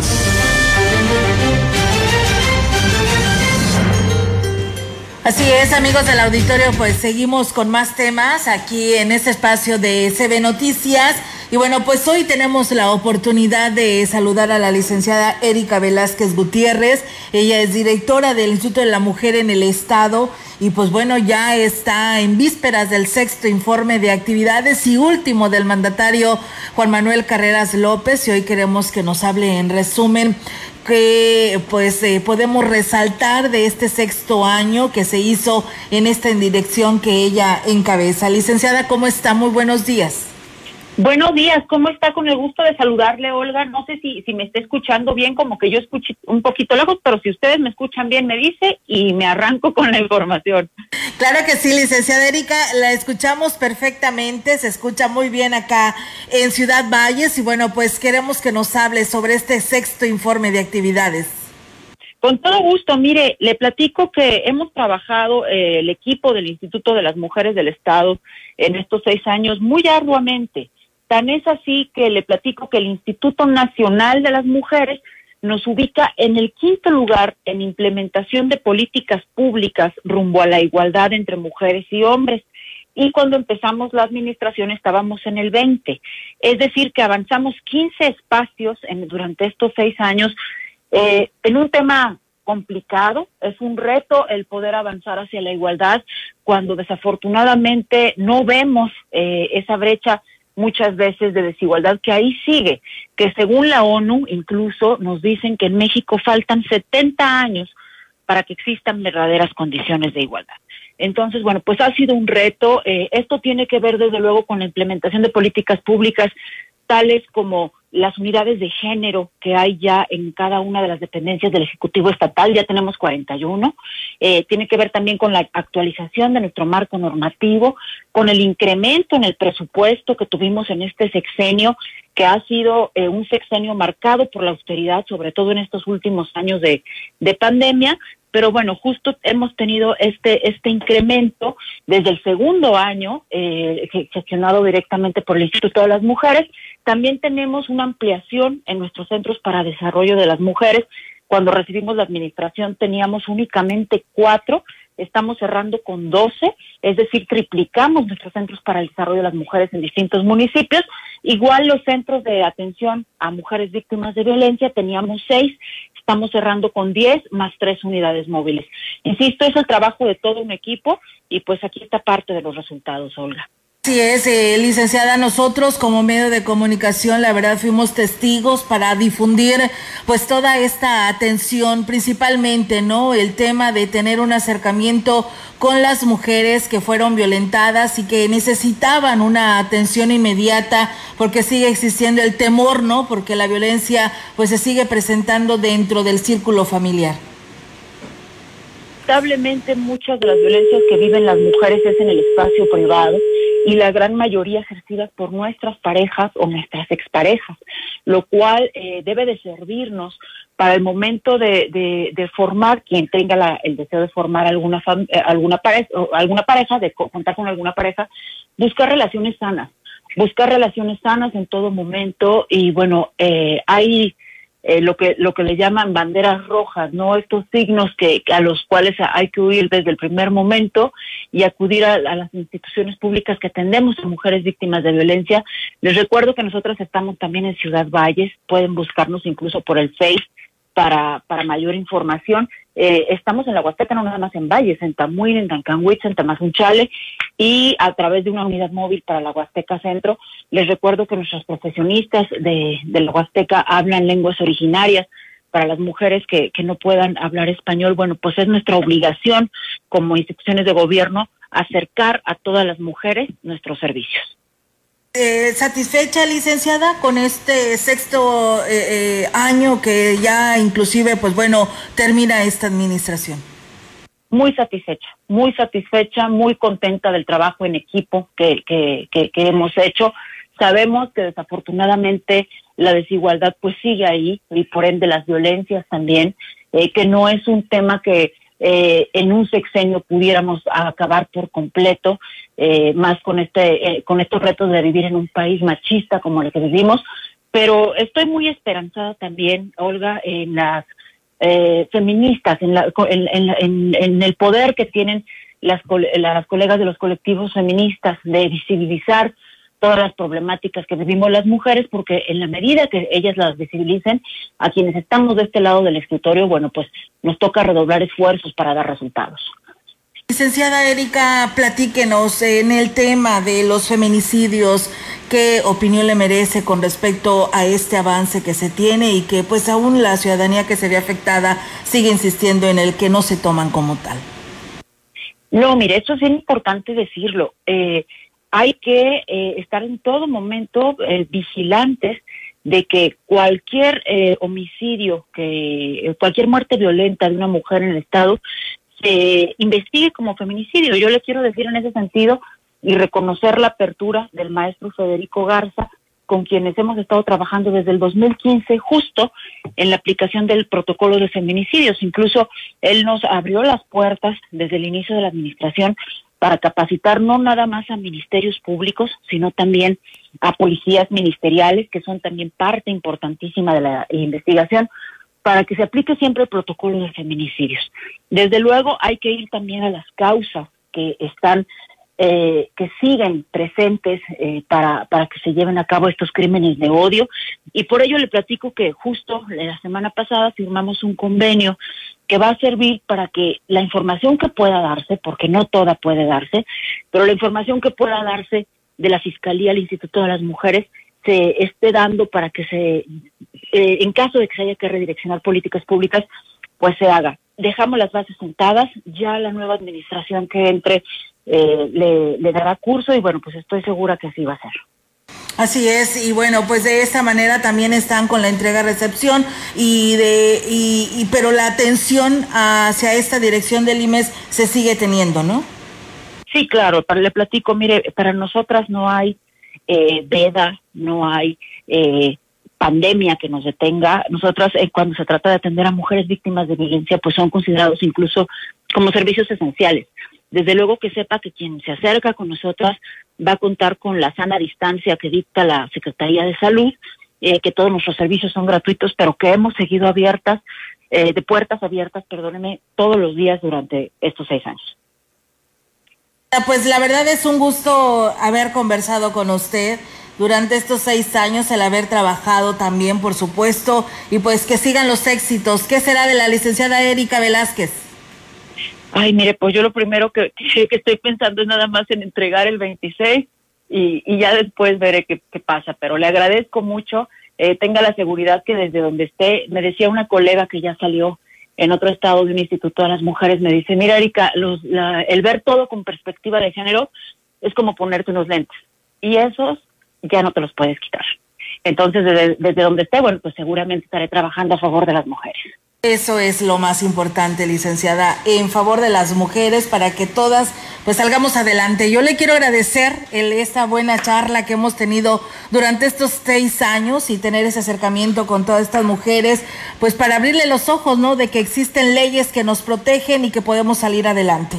Así es, amigos del auditorio, pues seguimos con más temas aquí en este espacio de CB Noticias. Y bueno, pues hoy tenemos la oportunidad de saludar a la licenciada Erika Velázquez Gutiérrez. Ella es directora del Instituto de la Mujer en el Estado y pues bueno, ya está en vísperas del sexto informe de actividades y último del mandatario Juan Manuel Carreras López y hoy queremos que nos hable en resumen que pues eh, podemos resaltar de este sexto año que se hizo en esta dirección que ella encabeza. Licenciada, ¿cómo está? Muy buenos días. Buenos días, ¿cómo está? Con el gusto de saludarle, Olga. No sé si, si me está escuchando bien, como que yo escuché un poquito lejos, pero si ustedes me escuchan bien, me dice y me arranco con la información. Claro que sí, licenciada Erika, la escuchamos perfectamente, se escucha muy bien acá en Ciudad Valles y bueno, pues queremos que nos hable sobre este sexto informe de actividades. Con todo gusto, mire, le platico que hemos trabajado eh, el equipo del Instituto de las Mujeres del Estado en estos seis años muy arduamente Tan es así que le platico que el Instituto Nacional de las Mujeres nos ubica en el quinto lugar en implementación de políticas públicas rumbo a la igualdad entre mujeres y hombres. Y cuando empezamos la administración estábamos en el 20. Es decir, que avanzamos 15 espacios en, durante estos seis años eh, en un tema complicado, es un reto el poder avanzar hacia la igualdad cuando desafortunadamente no vemos eh, esa brecha muchas veces de desigualdad que ahí sigue, que según la ONU incluso nos dicen que en México faltan 70 años para que existan verdaderas condiciones de igualdad. Entonces, bueno, pues ha sido un reto. Eh, esto tiene que ver desde luego con la implementación de políticas públicas tales como las unidades de género que hay ya en cada una de las dependencias del Ejecutivo Estatal, ya tenemos 41. Eh, tiene que ver también con la actualización de nuestro marco normativo, con el incremento en el presupuesto que tuvimos en este sexenio, que ha sido eh, un sexenio marcado por la austeridad, sobre todo en estos últimos años de, de pandemia, pero bueno, justo hemos tenido este este incremento desde el segundo año eh, gestionado directamente por el Instituto de las Mujeres. También tenemos una ampliación en nuestros centros para desarrollo de las mujeres. Cuando recibimos la administración teníamos únicamente cuatro, estamos cerrando con doce, es decir, triplicamos nuestros centros para el desarrollo de las mujeres en distintos municipios. Igual los centros de atención a mujeres víctimas de violencia teníamos seis, estamos cerrando con 10 más tres unidades móviles. Insisto, es el trabajo de todo un equipo y pues aquí está parte de los resultados, Olga. Así es, eh, licenciada, nosotros como medio de comunicación, la verdad, fuimos testigos para difundir pues toda esta atención, principalmente, ¿no? El tema de tener un acercamiento con las mujeres que fueron violentadas y que necesitaban una atención inmediata porque sigue existiendo el temor, ¿no? Porque la violencia pues se sigue presentando dentro del círculo familiar. Lamentablemente muchas de las violencias que viven las mujeres es en el espacio privado y la gran mayoría ejercidas por nuestras parejas o nuestras exparejas, lo cual eh, debe de servirnos para el momento de, de, formar, quien tenga el deseo de formar alguna, eh, alguna, pareja, alguna pareja, de contar con alguna pareja, buscar relaciones sanas, buscar relaciones sanas en todo momento y bueno, eh, hay eh, lo que lo que le llaman banderas rojas, no estos signos que, a los cuales hay que huir desde el primer momento y acudir a, las instituciones públicas que atendemos a mujeres víctimas de violencia. Les recuerdo que nosotros estamos también en Ciudad Valles, pueden buscarnos incluso por el Face para, para mayor información. Eh, estamos en la Huasteca, no nada más en Valles, en Tamuín, en Tancanhuitz, en Tamazunchale y a través de una unidad móvil para la Huasteca Centro. Les recuerdo que nuestros profesionistas de, de la Huasteca hablan lenguas originarias para las mujeres que, que no puedan hablar español. Bueno, pues es nuestra obligación como instituciones de gobierno acercar a todas las mujeres nuestros servicios. Eh, ¿Satisfecha, licenciada, con este sexto eh, eh, año que ya inclusive, pues bueno, termina esta administración? Muy satisfecha, muy satisfecha, muy contenta del trabajo en equipo que, que, que, que hemos hecho. Sabemos que desafortunadamente la desigualdad pues sigue ahí y por ende las violencias también, eh, que no es un tema que en un sexenio pudiéramos acabar por completo, eh, más con este, eh, con estos retos de vivir en un país machista como el que vivimos. Pero estoy muy esperanzada también, Olga, en las eh, feministas, en, la, en, en, en, el poder que tienen las, las colegas de los colectivos feministas de visibilizar todas las problemáticas que vivimos las mujeres, porque en la medida que ellas las visibilicen, a quienes estamos de este lado del escritorio, bueno, pues nos toca redoblar esfuerzos para dar resultados. Licenciada Erika, platíquenos en el tema de los feminicidios, qué opinión le merece con respecto a este avance que se tiene y que pues aún la ciudadanía que se ve afectada sigue insistiendo en el que no se toman como tal. No, mire, esto es importante decirlo. Eh, hay que eh, estar en todo momento eh, vigilantes de que cualquier eh, homicidio, que cualquier muerte violenta de una mujer en el Estado investigue como feminicidio. Yo le quiero decir en ese sentido y reconocer la apertura del maestro Federico Garza, con quienes hemos estado trabajando desde el 2015, justo en la aplicación del protocolo de feminicidios. Incluso él nos abrió las puertas desde el inicio de la administración para capacitar no nada más a ministerios públicos, sino también a policías ministeriales, que son también parte importantísima de la investigación, para que se aplique siempre el protocolo de feminicidios. Desde luego hay que ir también a las causas que están eh, que siguen presentes eh, para, para que se lleven a cabo estos crímenes de odio. Y por ello le platico que justo la semana pasada firmamos un convenio que va a servir para que la información que pueda darse, porque no toda puede darse, pero la información que pueda darse de la Fiscalía al Instituto de las Mujeres se esté dando para que se, eh, en caso de que se haya que redireccionar políticas públicas, pues se haga. dejamos las bases sentadas, ya la nueva administración que entre eh, le, le dará curso y bueno, pues estoy segura que así va a ser. Así es, y bueno, pues de esta manera también están con la entrega-recepción y de, y, y- pero la atención hacia esta dirección del IMES se sigue teniendo, ¿no? Sí, claro, para, le platico, mire, para nosotras no hay eh, veda, no hay eh, pandemia que nos detenga. Nosotras, eh, cuando se trata de atender a mujeres víctimas de violencia, pues son considerados incluso como servicios esenciales. Desde luego que sepa que quien se acerca con nosotras va a contar con la sana distancia que dicta la Secretaría de Salud, eh, que todos nuestros servicios son gratuitos, pero que hemos seguido abiertas, eh, de puertas abiertas, perdóneme, todos los días durante estos seis años. Pues la verdad es un gusto haber conversado con usted durante estos seis años, el haber trabajado también, por supuesto, y pues que sigan los éxitos. ¿Qué será de la licenciada Erika Velázquez? Ay, mire, pues yo lo primero que, que estoy pensando es nada más en entregar el 26 y, y ya después veré qué, qué pasa, pero le agradezco mucho. Eh, tenga la seguridad que desde donde esté, me decía una colega que ya salió en otro estado de un instituto de las mujeres, me dice, mira Erika, los, la- el ver todo con perspectiva de género es como ponerte unos lentes y esos ya no te los puedes quitar. Entonces, desde, donde esté, bueno, pues seguramente estaré trabajando a favor de las mujeres. Eso es lo más importante, licenciada, en favor de las mujeres para que todas pues salgamos adelante. Yo le quiero agradecer el, esta buena charla que hemos tenido durante estos seis años y tener ese acercamiento con todas estas mujeres, pues para abrirle los ojos, ¿no? De que existen leyes que nos protegen y que podemos salir adelante.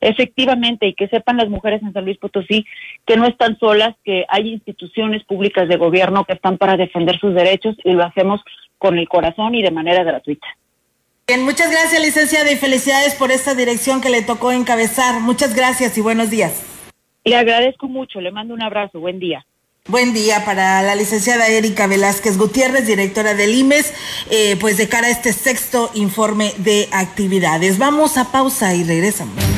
Efectivamente, y que sepan las mujeres en San Luis Potosí que no están solas, que hay instituciones públicas de gobierno que están para defender sus derechos y lo hacemos con el corazón y de manera gratuita. Bien, muchas gracias, licenciada, y felicidades por esta dirección que le tocó encabezar. Muchas gracias y buenos días. Le agradezco mucho, le mando un abrazo, buen día. Buen día para la licenciada Erika Velázquez Gutiérrez, directora del IMES, eh, pues de cara a este sexto informe de actividades. Vamos a pausa y regresamos.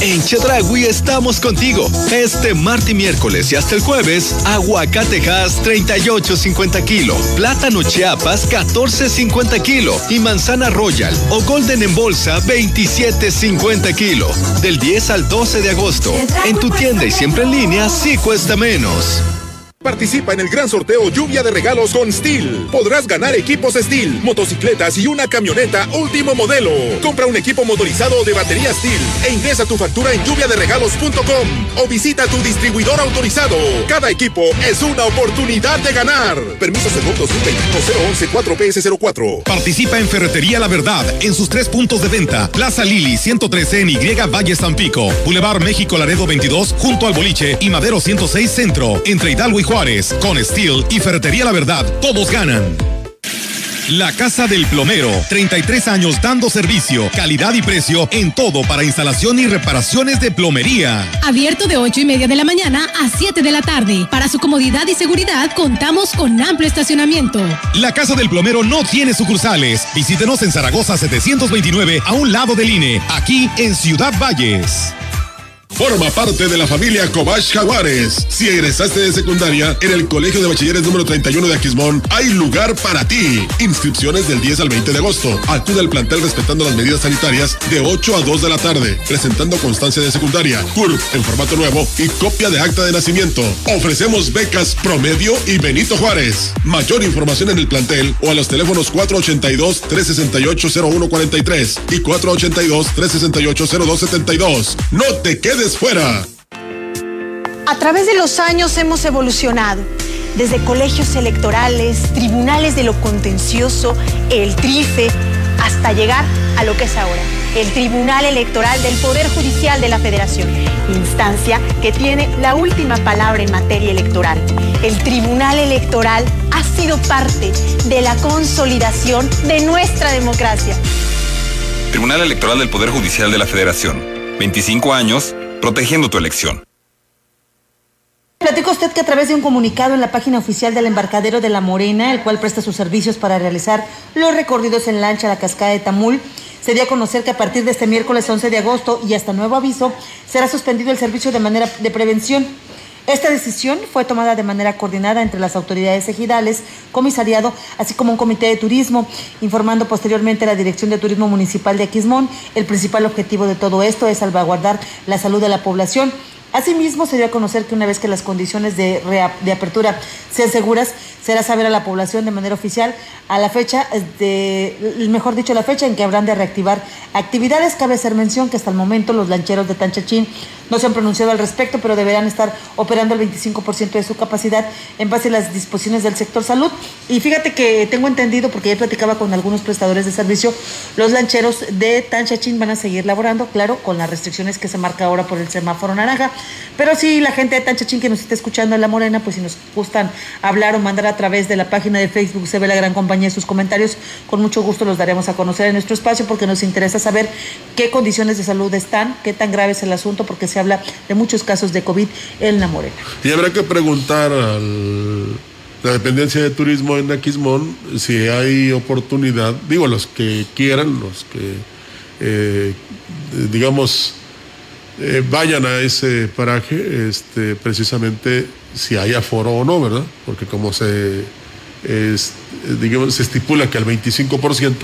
En Chedragui estamos contigo. Este martes y miércoles y hasta el jueves, aguacatejas 38.50 kilo, plátano chiapas 14.50 kilo y manzana royal o golden en bolsa 27.50 kilo. Del 10 al 12 de agosto. En tu tienda y siempre en línea, sí cuesta menos. Participa en el gran sorteo Lluvia de Regalos con Steel. Podrás ganar equipos Steel, motocicletas y una camioneta último modelo. Compra un equipo motorizado de batería Steel e ingresa tu factura en lluviaderegalos.com o visita tu distribuidor autorizado. Cada equipo es una oportunidad de ganar. Permiso según 2021 011 4PS04. Participa en Ferretería La Verdad en sus tres puntos de venta. Plaza Lili 113 en Y Valle Tampico. Boulevard México Laredo 22 junto al Boliche y Madero 106 Centro. Entre Hidalgo y Juárez. Con Steel y Ferretería La Verdad, todos ganan. La Casa del Plomero, 33 años dando servicio, calidad y precio en todo para instalación y reparaciones de plomería. Abierto de 8 y media de la mañana a 7 de la tarde. Para su comodidad y seguridad, contamos con amplio estacionamiento. La Casa del Plomero no tiene sucursales. Visítenos en Zaragoza 729 a un lado del INE, aquí en Ciudad Valles. Forma parte de la familia Cobach Jaguares. Si egresaste de secundaria en el Colegio de Bachilleres número 31 de Aquismón, hay lugar para ti. Inscripciones del 10 al 20 de agosto. Acude al plantel respetando las medidas sanitarias de 8 a 2 de la tarde, presentando constancia de secundaria, CURP en formato nuevo y copia de acta de nacimiento. Ofrecemos becas Promedio y Benito Juárez. Mayor información en el plantel o a los teléfonos 482-368-0143 y 482-368-0272. No te quedes fuera. A través de los años hemos evolucionado, desde colegios electorales, tribunales de lo contencioso, el trife, hasta llegar a lo que es ahora, el Tribunal Electoral del Poder Judicial de la Federación, instancia que tiene la última palabra en materia electoral. El Tribunal Electoral ha sido parte de la consolidación de nuestra democracia. Tribunal Electoral del Poder Judicial de la Federación. 25 años protegiendo tu elección. Platica usted que a través de un comunicado en la página oficial del embarcadero de La Morena, el cual presta sus servicios para realizar los recorridos en lancha a la cascada de Tamul, se dio a conocer que a partir de este miércoles 11 de agosto y hasta nuevo aviso, será suspendido el servicio de manera de prevención. Esta decisión fue tomada de manera coordinada entre las autoridades ejidales, comisariado, así como un comité de turismo, informando posteriormente a la Dirección de Turismo Municipal de Aquismón. El principal objetivo de todo esto es salvaguardar la salud de la población. Asimismo, se dio a conocer que una vez que las condiciones de, de apertura sean seguras, será saber a la población de manera oficial a la fecha, de, mejor dicho, la fecha en que habrán de reactivar actividades. Cabe hacer mención que hasta el momento los lancheros de Tanchachín no se han pronunciado al respecto, pero deberán estar operando el 25% de su capacidad en base a las disposiciones del sector salud. Y fíjate que tengo entendido, porque ya platicaba con algunos prestadores de servicio, los lancheros de Tanchachín van a seguir laborando, claro, con las restricciones que se marca ahora por el semáforo naranja. Pero sí, la gente de Tanchachín que nos está escuchando en La Morena, pues si nos gustan hablar o mandar a través de la página de Facebook Se ve la gran compañía sus comentarios, con mucho gusto los daremos a conocer en nuestro espacio porque nos interesa saber qué condiciones de salud están, qué tan grave es el asunto, porque se habla de muchos casos de COVID en La Morena. Y habrá que preguntar a la dependencia de turismo en Aquismón si hay oportunidad, digo, los que quieran, los que, eh, digamos, eh, vayan a ese paraje, este, precisamente si hay aforo o no, ¿verdad? Porque como se, digamos, se estipula que al 25%.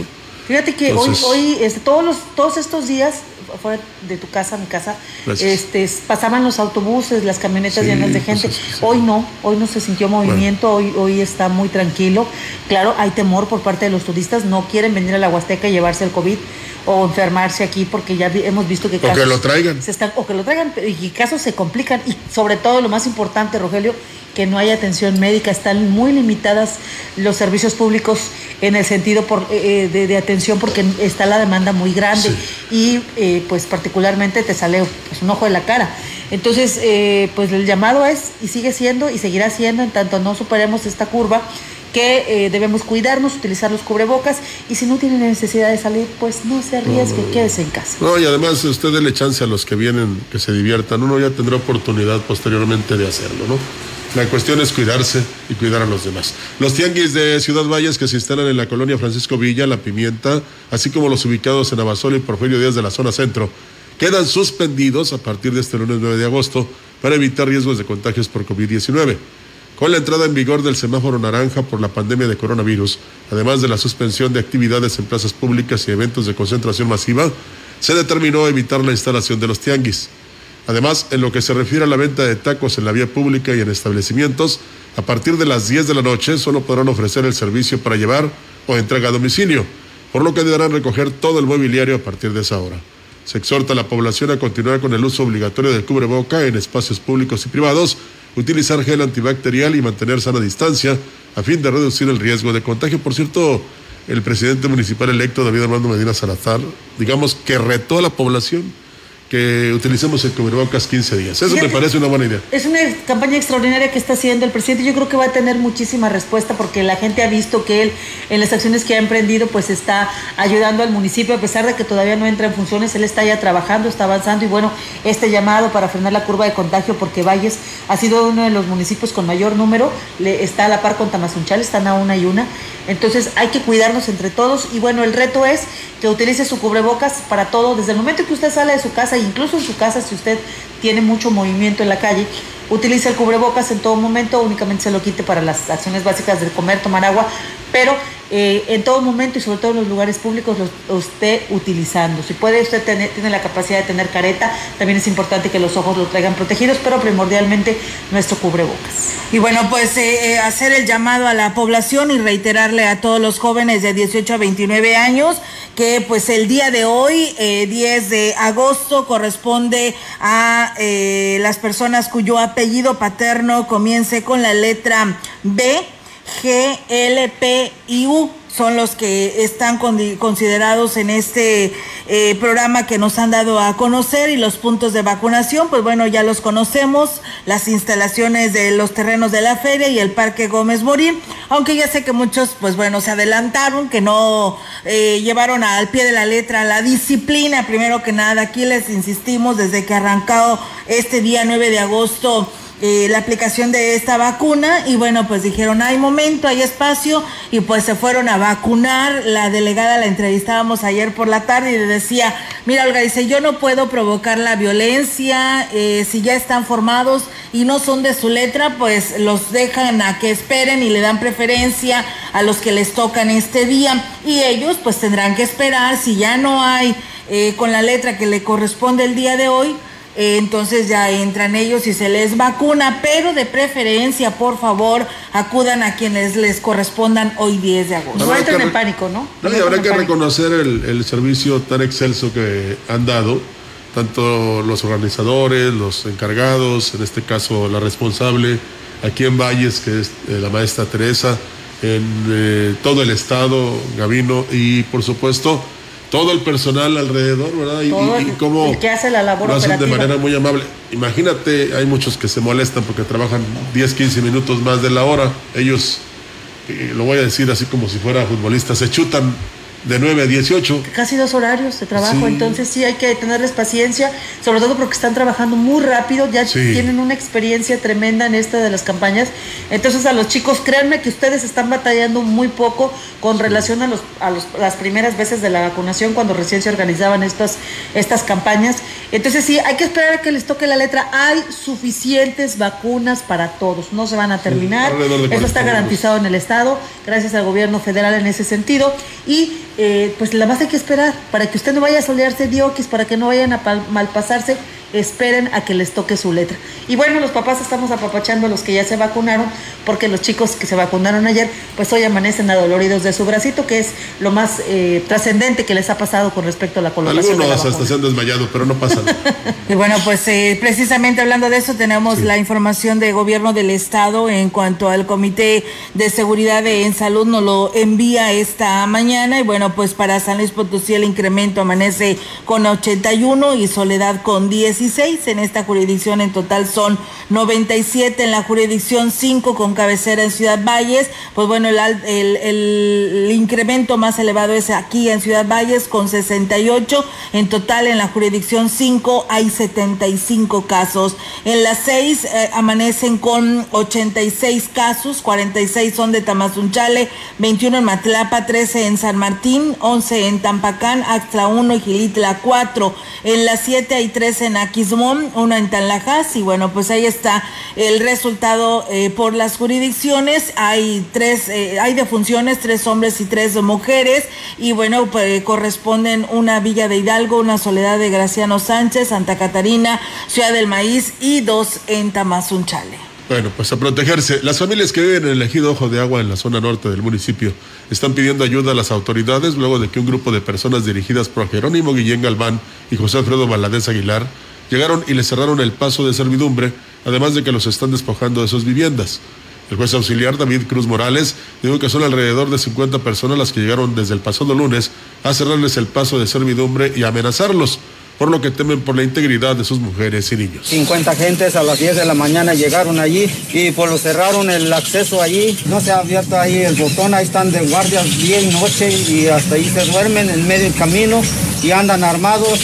Fíjate que hoy, hoy este, todos, los, todos estos días, fuera de tu casa, mi casa, este, pasaban los autobuses, las camionetas llenas de gente. Hoy no, hoy no se sintió movimiento, hoy, hoy está muy tranquilo. Claro, hay temor por parte de los turistas, no quieren venir a la Huasteca y llevarse el COVID o enfermarse aquí porque ya hemos visto que casos... O que lo traigan. Se están, o que lo traigan y casos se complican y sobre todo lo más importante, Rogelio, que no hay atención médica, están muy limitadas los servicios públicos en el sentido por, eh, eh, de, atención porque está la demanda muy grande y eh, pues particularmente te sale pues, un ojo de la cara. Entonces, pues el llamado es y sigue siendo y seguirá siendo en tanto no superemos esta curva que debemos cuidarnos, utilizar los cubrebocas y si no tienen necesidad de salir, pues no se arriesgue, quédese en casa. No, y además usted déle chance a los que vienen que se diviertan, uno ya tendrá oportunidad posteriormente de hacerlo, ¿no? La cuestión es cuidarse y cuidar a los demás. Los tianguis de Ciudad Valles que se instalan en la colonia Francisco Villa, La Pimienta, así como los ubicados en Abasol y Porfirio Díaz de la zona centro, quedan suspendidos a partir de este lunes 9 de agosto para evitar riesgos de contagios por COVID-19. Con la entrada en vigor del semáforo naranja por la pandemia de coronavirus, además de la suspensión de actividades en plazas públicas y eventos de concentración masiva, se determinó evitar la instalación de los tianguis. Además, en lo que se refiere a la venta de tacos en la vía pública y en establecimientos, a partir de las 10 de la noche solo podrán ofrecer el servicio para llevar o entrega a domicilio, por lo que deberán recoger todo el mobiliario a partir de esa hora. Se exhorta a la población a continuar con el uso obligatorio del cubreboca en espacios públicos y privados, utilizar gel antibacterial y mantener sana distancia a fin de reducir el riesgo de contagio. Por cierto, el presidente municipal electo David Armando Medina Salazar, digamos que retó a la población que utilicemos el cubrebocas 15 días. Eso me parece una buena idea. Es una campaña extraordinaria que está haciendo el presidente. Yo creo que va a tener muchísima respuesta porque la gente ha visto que él, en las acciones que ha emprendido, pues está ayudando al municipio, a pesar de que todavía no entra en funciones, él está ya trabajando, está avanzando y bueno, este llamado para frenar la curva de contagio, porque Valles ha sido uno de los municipios con mayor número, le, está a la par con Tamazunchal, están a una y una. Entonces hay que cuidarnos entre todos y bueno, el reto es que utilice su cubrebocas para todo, desde el momento que usted sale de su casa, incluso en su casa, si usted tiene mucho movimiento en la calle, utilice el cubrebocas en todo momento, únicamente se lo quite para las acciones básicas de comer, tomar agua, pero eh, en todo momento y sobre todo en los lugares públicos lo esté utilizando. Si puede usted tener, tiene la capacidad de tener careta, también es importante que los ojos lo traigan protegidos, pero primordialmente nuestro cubrebocas. Y bueno, pues eh, eh, hacer el llamado a la población y reiterarle a todos los jóvenes de 18 a 29 años que pues el día de hoy, 10 de agosto, corresponde a las personas cuyo apellido paterno comience con la letra B G, L, P y U son los que están considerados en este eh, programa que nos han dado a conocer y los puntos de vacunación, pues bueno, ya los conocemos, las instalaciones de los terrenos de la feria y el Parque Gómez Morín, aunque ya sé que muchos, pues bueno, se adelantaron, que no eh, llevaron al pie de la letra la disciplina, primero que nada, aquí les insistimos desde que arrancado este día 9 de agosto eh, la aplicación de esta vacuna y bueno, pues dijeron, hay momento, hay espacio y pues se fueron a vacunar. La delegada la entrevistábamos ayer por la tarde y le decía, mira Olga, dice, yo no puedo provocar la violencia, eh, si ya están formados y no son de su letra, pues los dejan a que esperen y le dan preferencia a los que les tocan este día y ellos pues tendrán que esperar si ya no hay eh, con la letra que le corresponde el día de hoy entonces ya entran ellos y se les vacuna, pero de preferencia, por favor, acudan a quienes les correspondan hoy 10 de agosto. No entren en pánico, ¿no? No, habrá que reconocer el, servicio tan excelso que han dado, tanto los organizadores, los encargados, en este caso la responsable, aquí en Valles, que es eh, la maestra Teresa, en eh, todo el estado, Gavino, y por supuesto, todo el personal alrededor, ¿verdad? Y, cómo que hace la labor lo hacen de manera muy amable. Imagínate, hay muchos que se molestan porque trabajan 10, 15 minutos más de la hora. Ellos, eh, lo voy a decir así como si fuera futbolista, se chutan de 9 a 18. Casi dos horarios de trabajo, entonces sí hay que tenerles paciencia, sobre todo porque están trabajando muy rápido, ya tienen una experiencia tremenda en esta de las campañas. Entonces a los chicos, créanme que ustedes están batallando muy poco con relación a, los, a los, las primeras veces de la vacunación, cuando recién se organizaban estas, estas campañas. Entonces sí, hay que esperar a que les toque la letra. Hay suficientes vacunas para todos, no se van a terminar. Eso está garantizado en el Estado, gracias al gobierno federal en ese sentido. Y eh, pues la más hay que esperar para que usted no vaya a solearse dioquis, para que no vayan a malpasarse esperen a que les toque su letra. Y bueno, los papás estamos apapachando a los que ya se vacunaron, porque los chicos que se vacunaron ayer, pues hoy amanecen adoloridos de su bracito, que es lo más eh, trascendente que les ha pasado con respecto a la colocación Algunos hasta se han desmayado, pero no pasa y bueno, pues eh, precisamente hablando de eso, tenemos la información de gobierno del estado en cuanto al Comité de Seguridad en Salud, nos lo envía esta mañana. Y bueno, pues para San Luis Potosí el incremento amanece con 81 y Soledad con 10 en esta jurisdicción en total son 97 en la jurisdicción 5 con cabecera en Ciudad Valles. Pues bueno, el, el, incremento más elevado es aquí en Ciudad Valles con 68. En total en la jurisdicción 5 hay 75 casos. En las 6 eh, amanecen con 86 casos, 46 son de Tamazunchale, 21 en Matlapa, 13 en San Martín, 11 en Tampacán, Axtla 1 y Gilitla 4. En las 7 hay 13 en Aquismón, uno en Tanlajas y bueno, pues ahí está el resultado eh, por las jurisdicciones. Hay tres, eh, hay defunciones, tres hombres y tres mujeres y bueno, pues corresponden una Villa de Hidalgo, una Soledad de Graciano Sánchez, Santa Catarina, Ciudad del Maíz y dos en Tamazunchale. Bueno, pues a protegerse. Las familias que viven en el ejido Ojo de Agua en la zona norte del municipio están pidiendo ayuda a las autoridades luego de que un grupo de personas dirigidas por Jerónimo Guillén Galván y José Alfredo Valadez Aguilar llegaron y le cerraron el paso de servidumbre, además de que los están despojando de sus viviendas. El juez auxiliar David Cruz Morales dijo que son alrededor de 50 personas las que llegaron desde el pasado lunes a cerrarles el paso de servidumbre y amenazarlos por lo que temen por la integridad de sus mujeres y niños. 50 gentes a las 10 de la mañana llegaron allí y por lo cerraron el acceso allí. No se ha abierto ahí el botón, ahí están de guardias día y noche y hasta ahí se duermen en medio del camino y andan armados.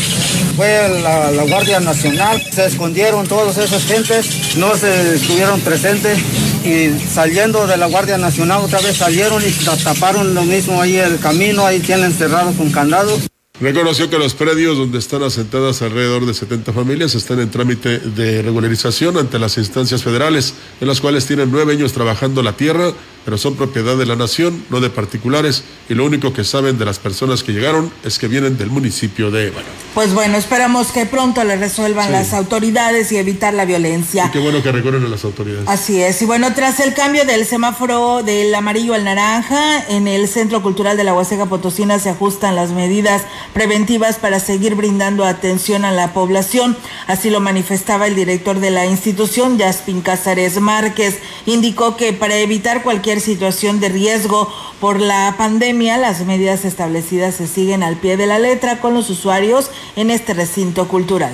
Fue la, la Guardia Nacional, se escondieron todas esas gentes, no se estuvieron presentes y saliendo de la Guardia Nacional otra vez salieron y taparon lo mismo ahí el camino, ahí tienen cerrado con candado. Reconoció que los predios donde están asentadas alrededor de 70 familias están en trámite de regularización ante las instancias federales, en las cuales tienen nueve años trabajando la tierra pero son propiedad de la nación, no de particulares, y lo único que saben de las personas que llegaron es que vienen del municipio de Ébano. Pues bueno, esperamos que pronto le resuelvan las autoridades y evitar la violencia. Y qué bueno que recorren a las autoridades. Así es, y bueno, tras el cambio del semáforo del amarillo al naranja, en el Centro Cultural de la Huasteca Potosina se ajustan las medidas preventivas para seguir brindando atención a la población. Así lo manifestaba el director de la institución, Jaspin Cázares Márquez, indicó que para evitar cualquier situación de riesgo por la pandemia, las medidas establecidas se siguen al pie de la letra con los usuarios en este recinto cultural.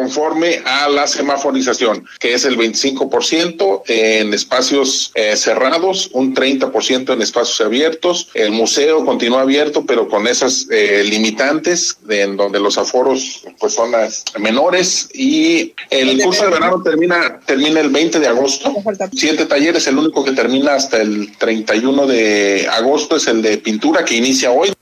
Conforme a la semaforización, que es el 25% en espacios eh, cerrados, un 30% en espacios abiertos. El museo continúa abierto, pero con esas eh, limitantes de, en donde los aforos pues son las menores y el curso de verano termina termina el 20 de agosto. Siete talleres, el único que termina hasta el 31 de agosto es el de pintura que inicia hoy.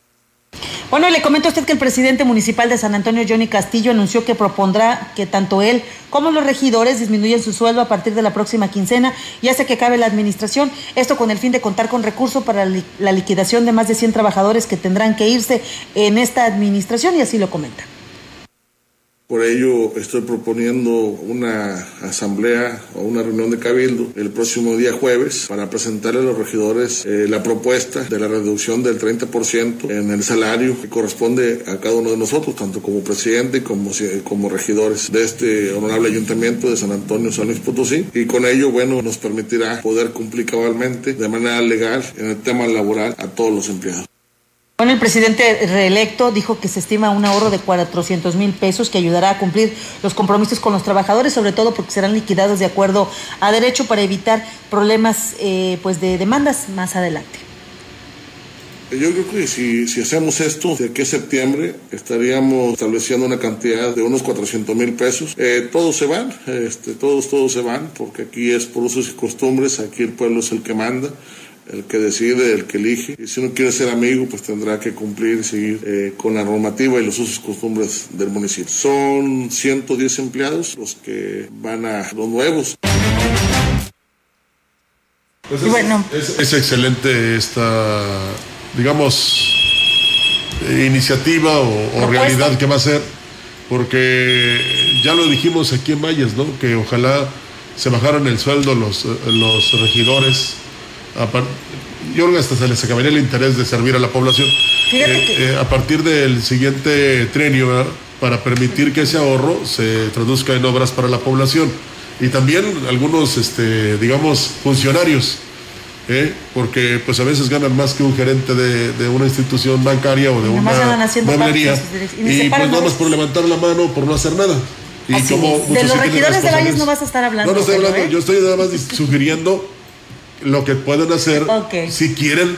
Bueno, le comento a usted que el presidente municipal de San Antonio, Johnny Castillo, anunció que propondrá que tanto él como los regidores disminuyan su sueldo a partir de la próxima quincena y hace que acabe la administración. Esto con el fin de contar con recursos para la liquidación de más de 100 trabajadores que tendrán que irse en esta administración y así lo comenta. Por ello estoy proponiendo una asamblea o una reunión de cabildo el próximo día jueves para presentarle a los regidores eh, la propuesta de la reducción del 30% en el salario que corresponde a cada uno de nosotros, tanto como presidente como, como regidores de este honorable ayuntamiento de San Antonio, San Luis Potosí. Y con ello, bueno, nos permitirá poder cumplir cabalmente de manera legal en el tema laboral a todos los empleados. El presidente reelecto dijo que se estima un ahorro de 400 mil pesos que ayudará a cumplir los compromisos con los trabajadores, sobre todo porque serán liquidados de acuerdo a derecho para evitar problemas eh, pues de demandas más adelante. Yo creo que si, si hacemos esto, de aquí a septiembre estaríamos estableciendo una cantidad de unos 400 mil pesos. Eh, todos se van, este, todos, todos se van, porque aquí es por usos y costumbres, aquí el pueblo es el que manda el que decide, el que elige. Y si uno quiere ser amigo, pues tendrá que cumplir y seguir eh, con la normativa y los usos y costumbres del municipio. Son 110 empleados los que van a los nuevos. Pues es, bueno. es, excelente esta, digamos, iniciativa o, realidad que va a ser, porque ya lo dijimos aquí en Valles, ¿no? Que ojalá se bajaran el sueldo los, los regidores yo creo que hasta se les acabaría el interés de servir a la población. Eh, eh, a partir del siguiente trenio, para permitir que ese ahorro se traduzca en obras para la población. Y también algunos, este, digamos, funcionarios, ¿eh? porque pues a veces ganan más que un gerente de, una institución bancaria o de una mueblería. Y pues nada más por levantar la mano, por no hacer nada. Y como de los regidores de Valles no vas a estar hablando. No, no estoy hablando, yo estoy nada más sugiriendo lo que pueden hacer si quieren,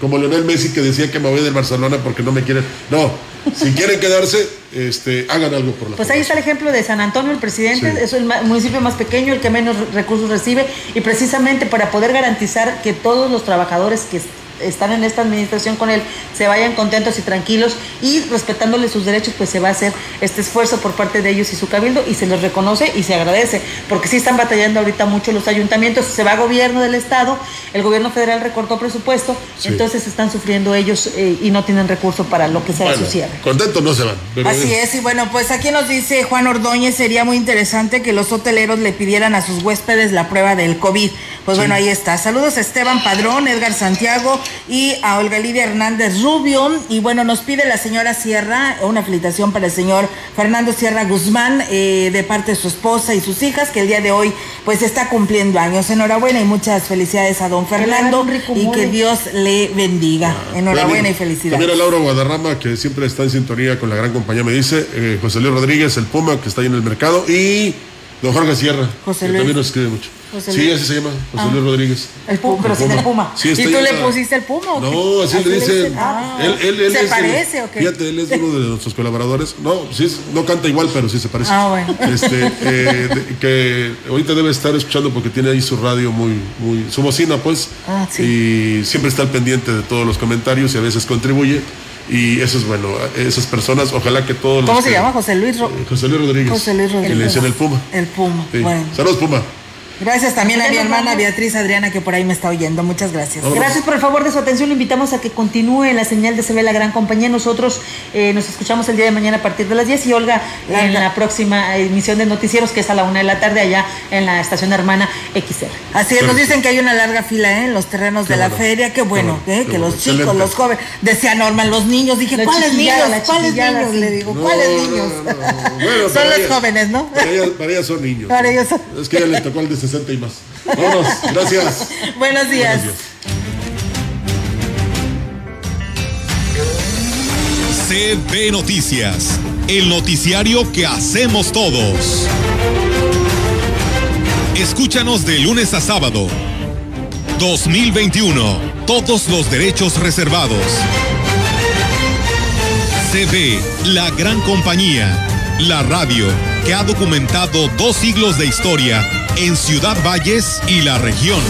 como Leonel Messi que decía que me voy del Barcelona porque no me quieren. No, si quieren quedarse, este, hagan algo por la Pues ahí está el ejemplo de San Antonio, el presidente, es el municipio más pequeño, el que menos recursos recibe, y precisamente para poder garantizar que todos los trabajadores que están en esta administración con él se vayan contentos y tranquilos y respetándole sus derechos, pues se va a hacer este esfuerzo por parte de ellos y su cabildo y se les reconoce y se agradece, porque sí están batallando ahorita mucho los ayuntamientos, se va a gobierno del estado, el gobierno federal recortó presupuesto, entonces están sufriendo ellos eh, y no tienen recursos para lo que sea su cierre. Contentos no se van. Así es, y bueno, pues aquí nos dice Juan Ordóñez, sería muy interesante que los hoteleros le pidieran a sus huéspedes la prueba del COVID. Pues bueno, ahí está. Saludos a Esteban Padrón, Edgar Santiago, y a Olga Lidia Hernández Rubio. Y bueno, nos pide la señora Sierra una felicitación para el señor Fernando Sierra Guzmán eh, de parte de su esposa y sus hijas, que el día de hoy pues está cumpliendo años. Enhorabuena y muchas felicidades a don Fernando y que Dios le bendiga. Ah, Enhorabuena y felicidades. También a Laura Guadarrama, que siempre está en sintonía con la gran compañía, me dice, eh, José Luis Rodríguez, el Puma, que está ahí en el mercado, y don Jorge Sierra, José Luis. que también nos escribe mucho. Sí, así se llama, José ah. Luis Rodríguez. El Puma, pero sin el Puma. ¿Y tú le pusiste el Puma o qué? No, así, le dice. Ah. él, él, él ¿Se es parece o qué? Fíjate, él es uno de nuestros colaboradores. No, sí, no canta igual, pero sí se parece. Ah, bueno. Este, eh, que ahorita debe estar escuchando porque tiene ahí su radio muy, muy, su bocina, pues. Ah, sí. Y siempre está al pendiente de todos los comentarios y a veces contribuye. Y eso es bueno, esas personas, ojalá que todos ¿Cómo se llama? José Luis, José Luis Rodríguez. José Luis Rodríguez. Que le dicen el Puma. El Puma, bueno. Saludos, Puma. Gracias también a mi hermana Beatriz Adriana que por ahí me está oyendo. Muchas gracias. Gracias por el favor de su atención. Le invitamos a que continúe la señal de Se ve la gran compañía. Nosotros eh, nos escuchamos el día de mañana a partir de las 10 y Olga en la próxima emisión de noticieros que es a la una de la tarde allá en la estación hermana XR. Así es, nos dicen que hay una larga fila ¿eh? en los terrenos de la feria. Qué bueno, ¿eh? que los chicos, los jóvenes, decía Norman, los niños. Dije, ¿cuáles niños? ¿Cuáles niños? Le digo, ¿cuáles niños? son los jóvenes, ¿no? Para ellas, para ellas son niños. Para ellos son... Es que ya le tocó el de 60 y más. Vámonos, gracias. Buenos días. CB Noticias, el noticiario que hacemos todos. Escúchanos de lunes a sábado. 2021. Todos los derechos reservados. CB, la gran compañía. La radio que ha documentado dos siglos de historia en Ciudad Valles y la región.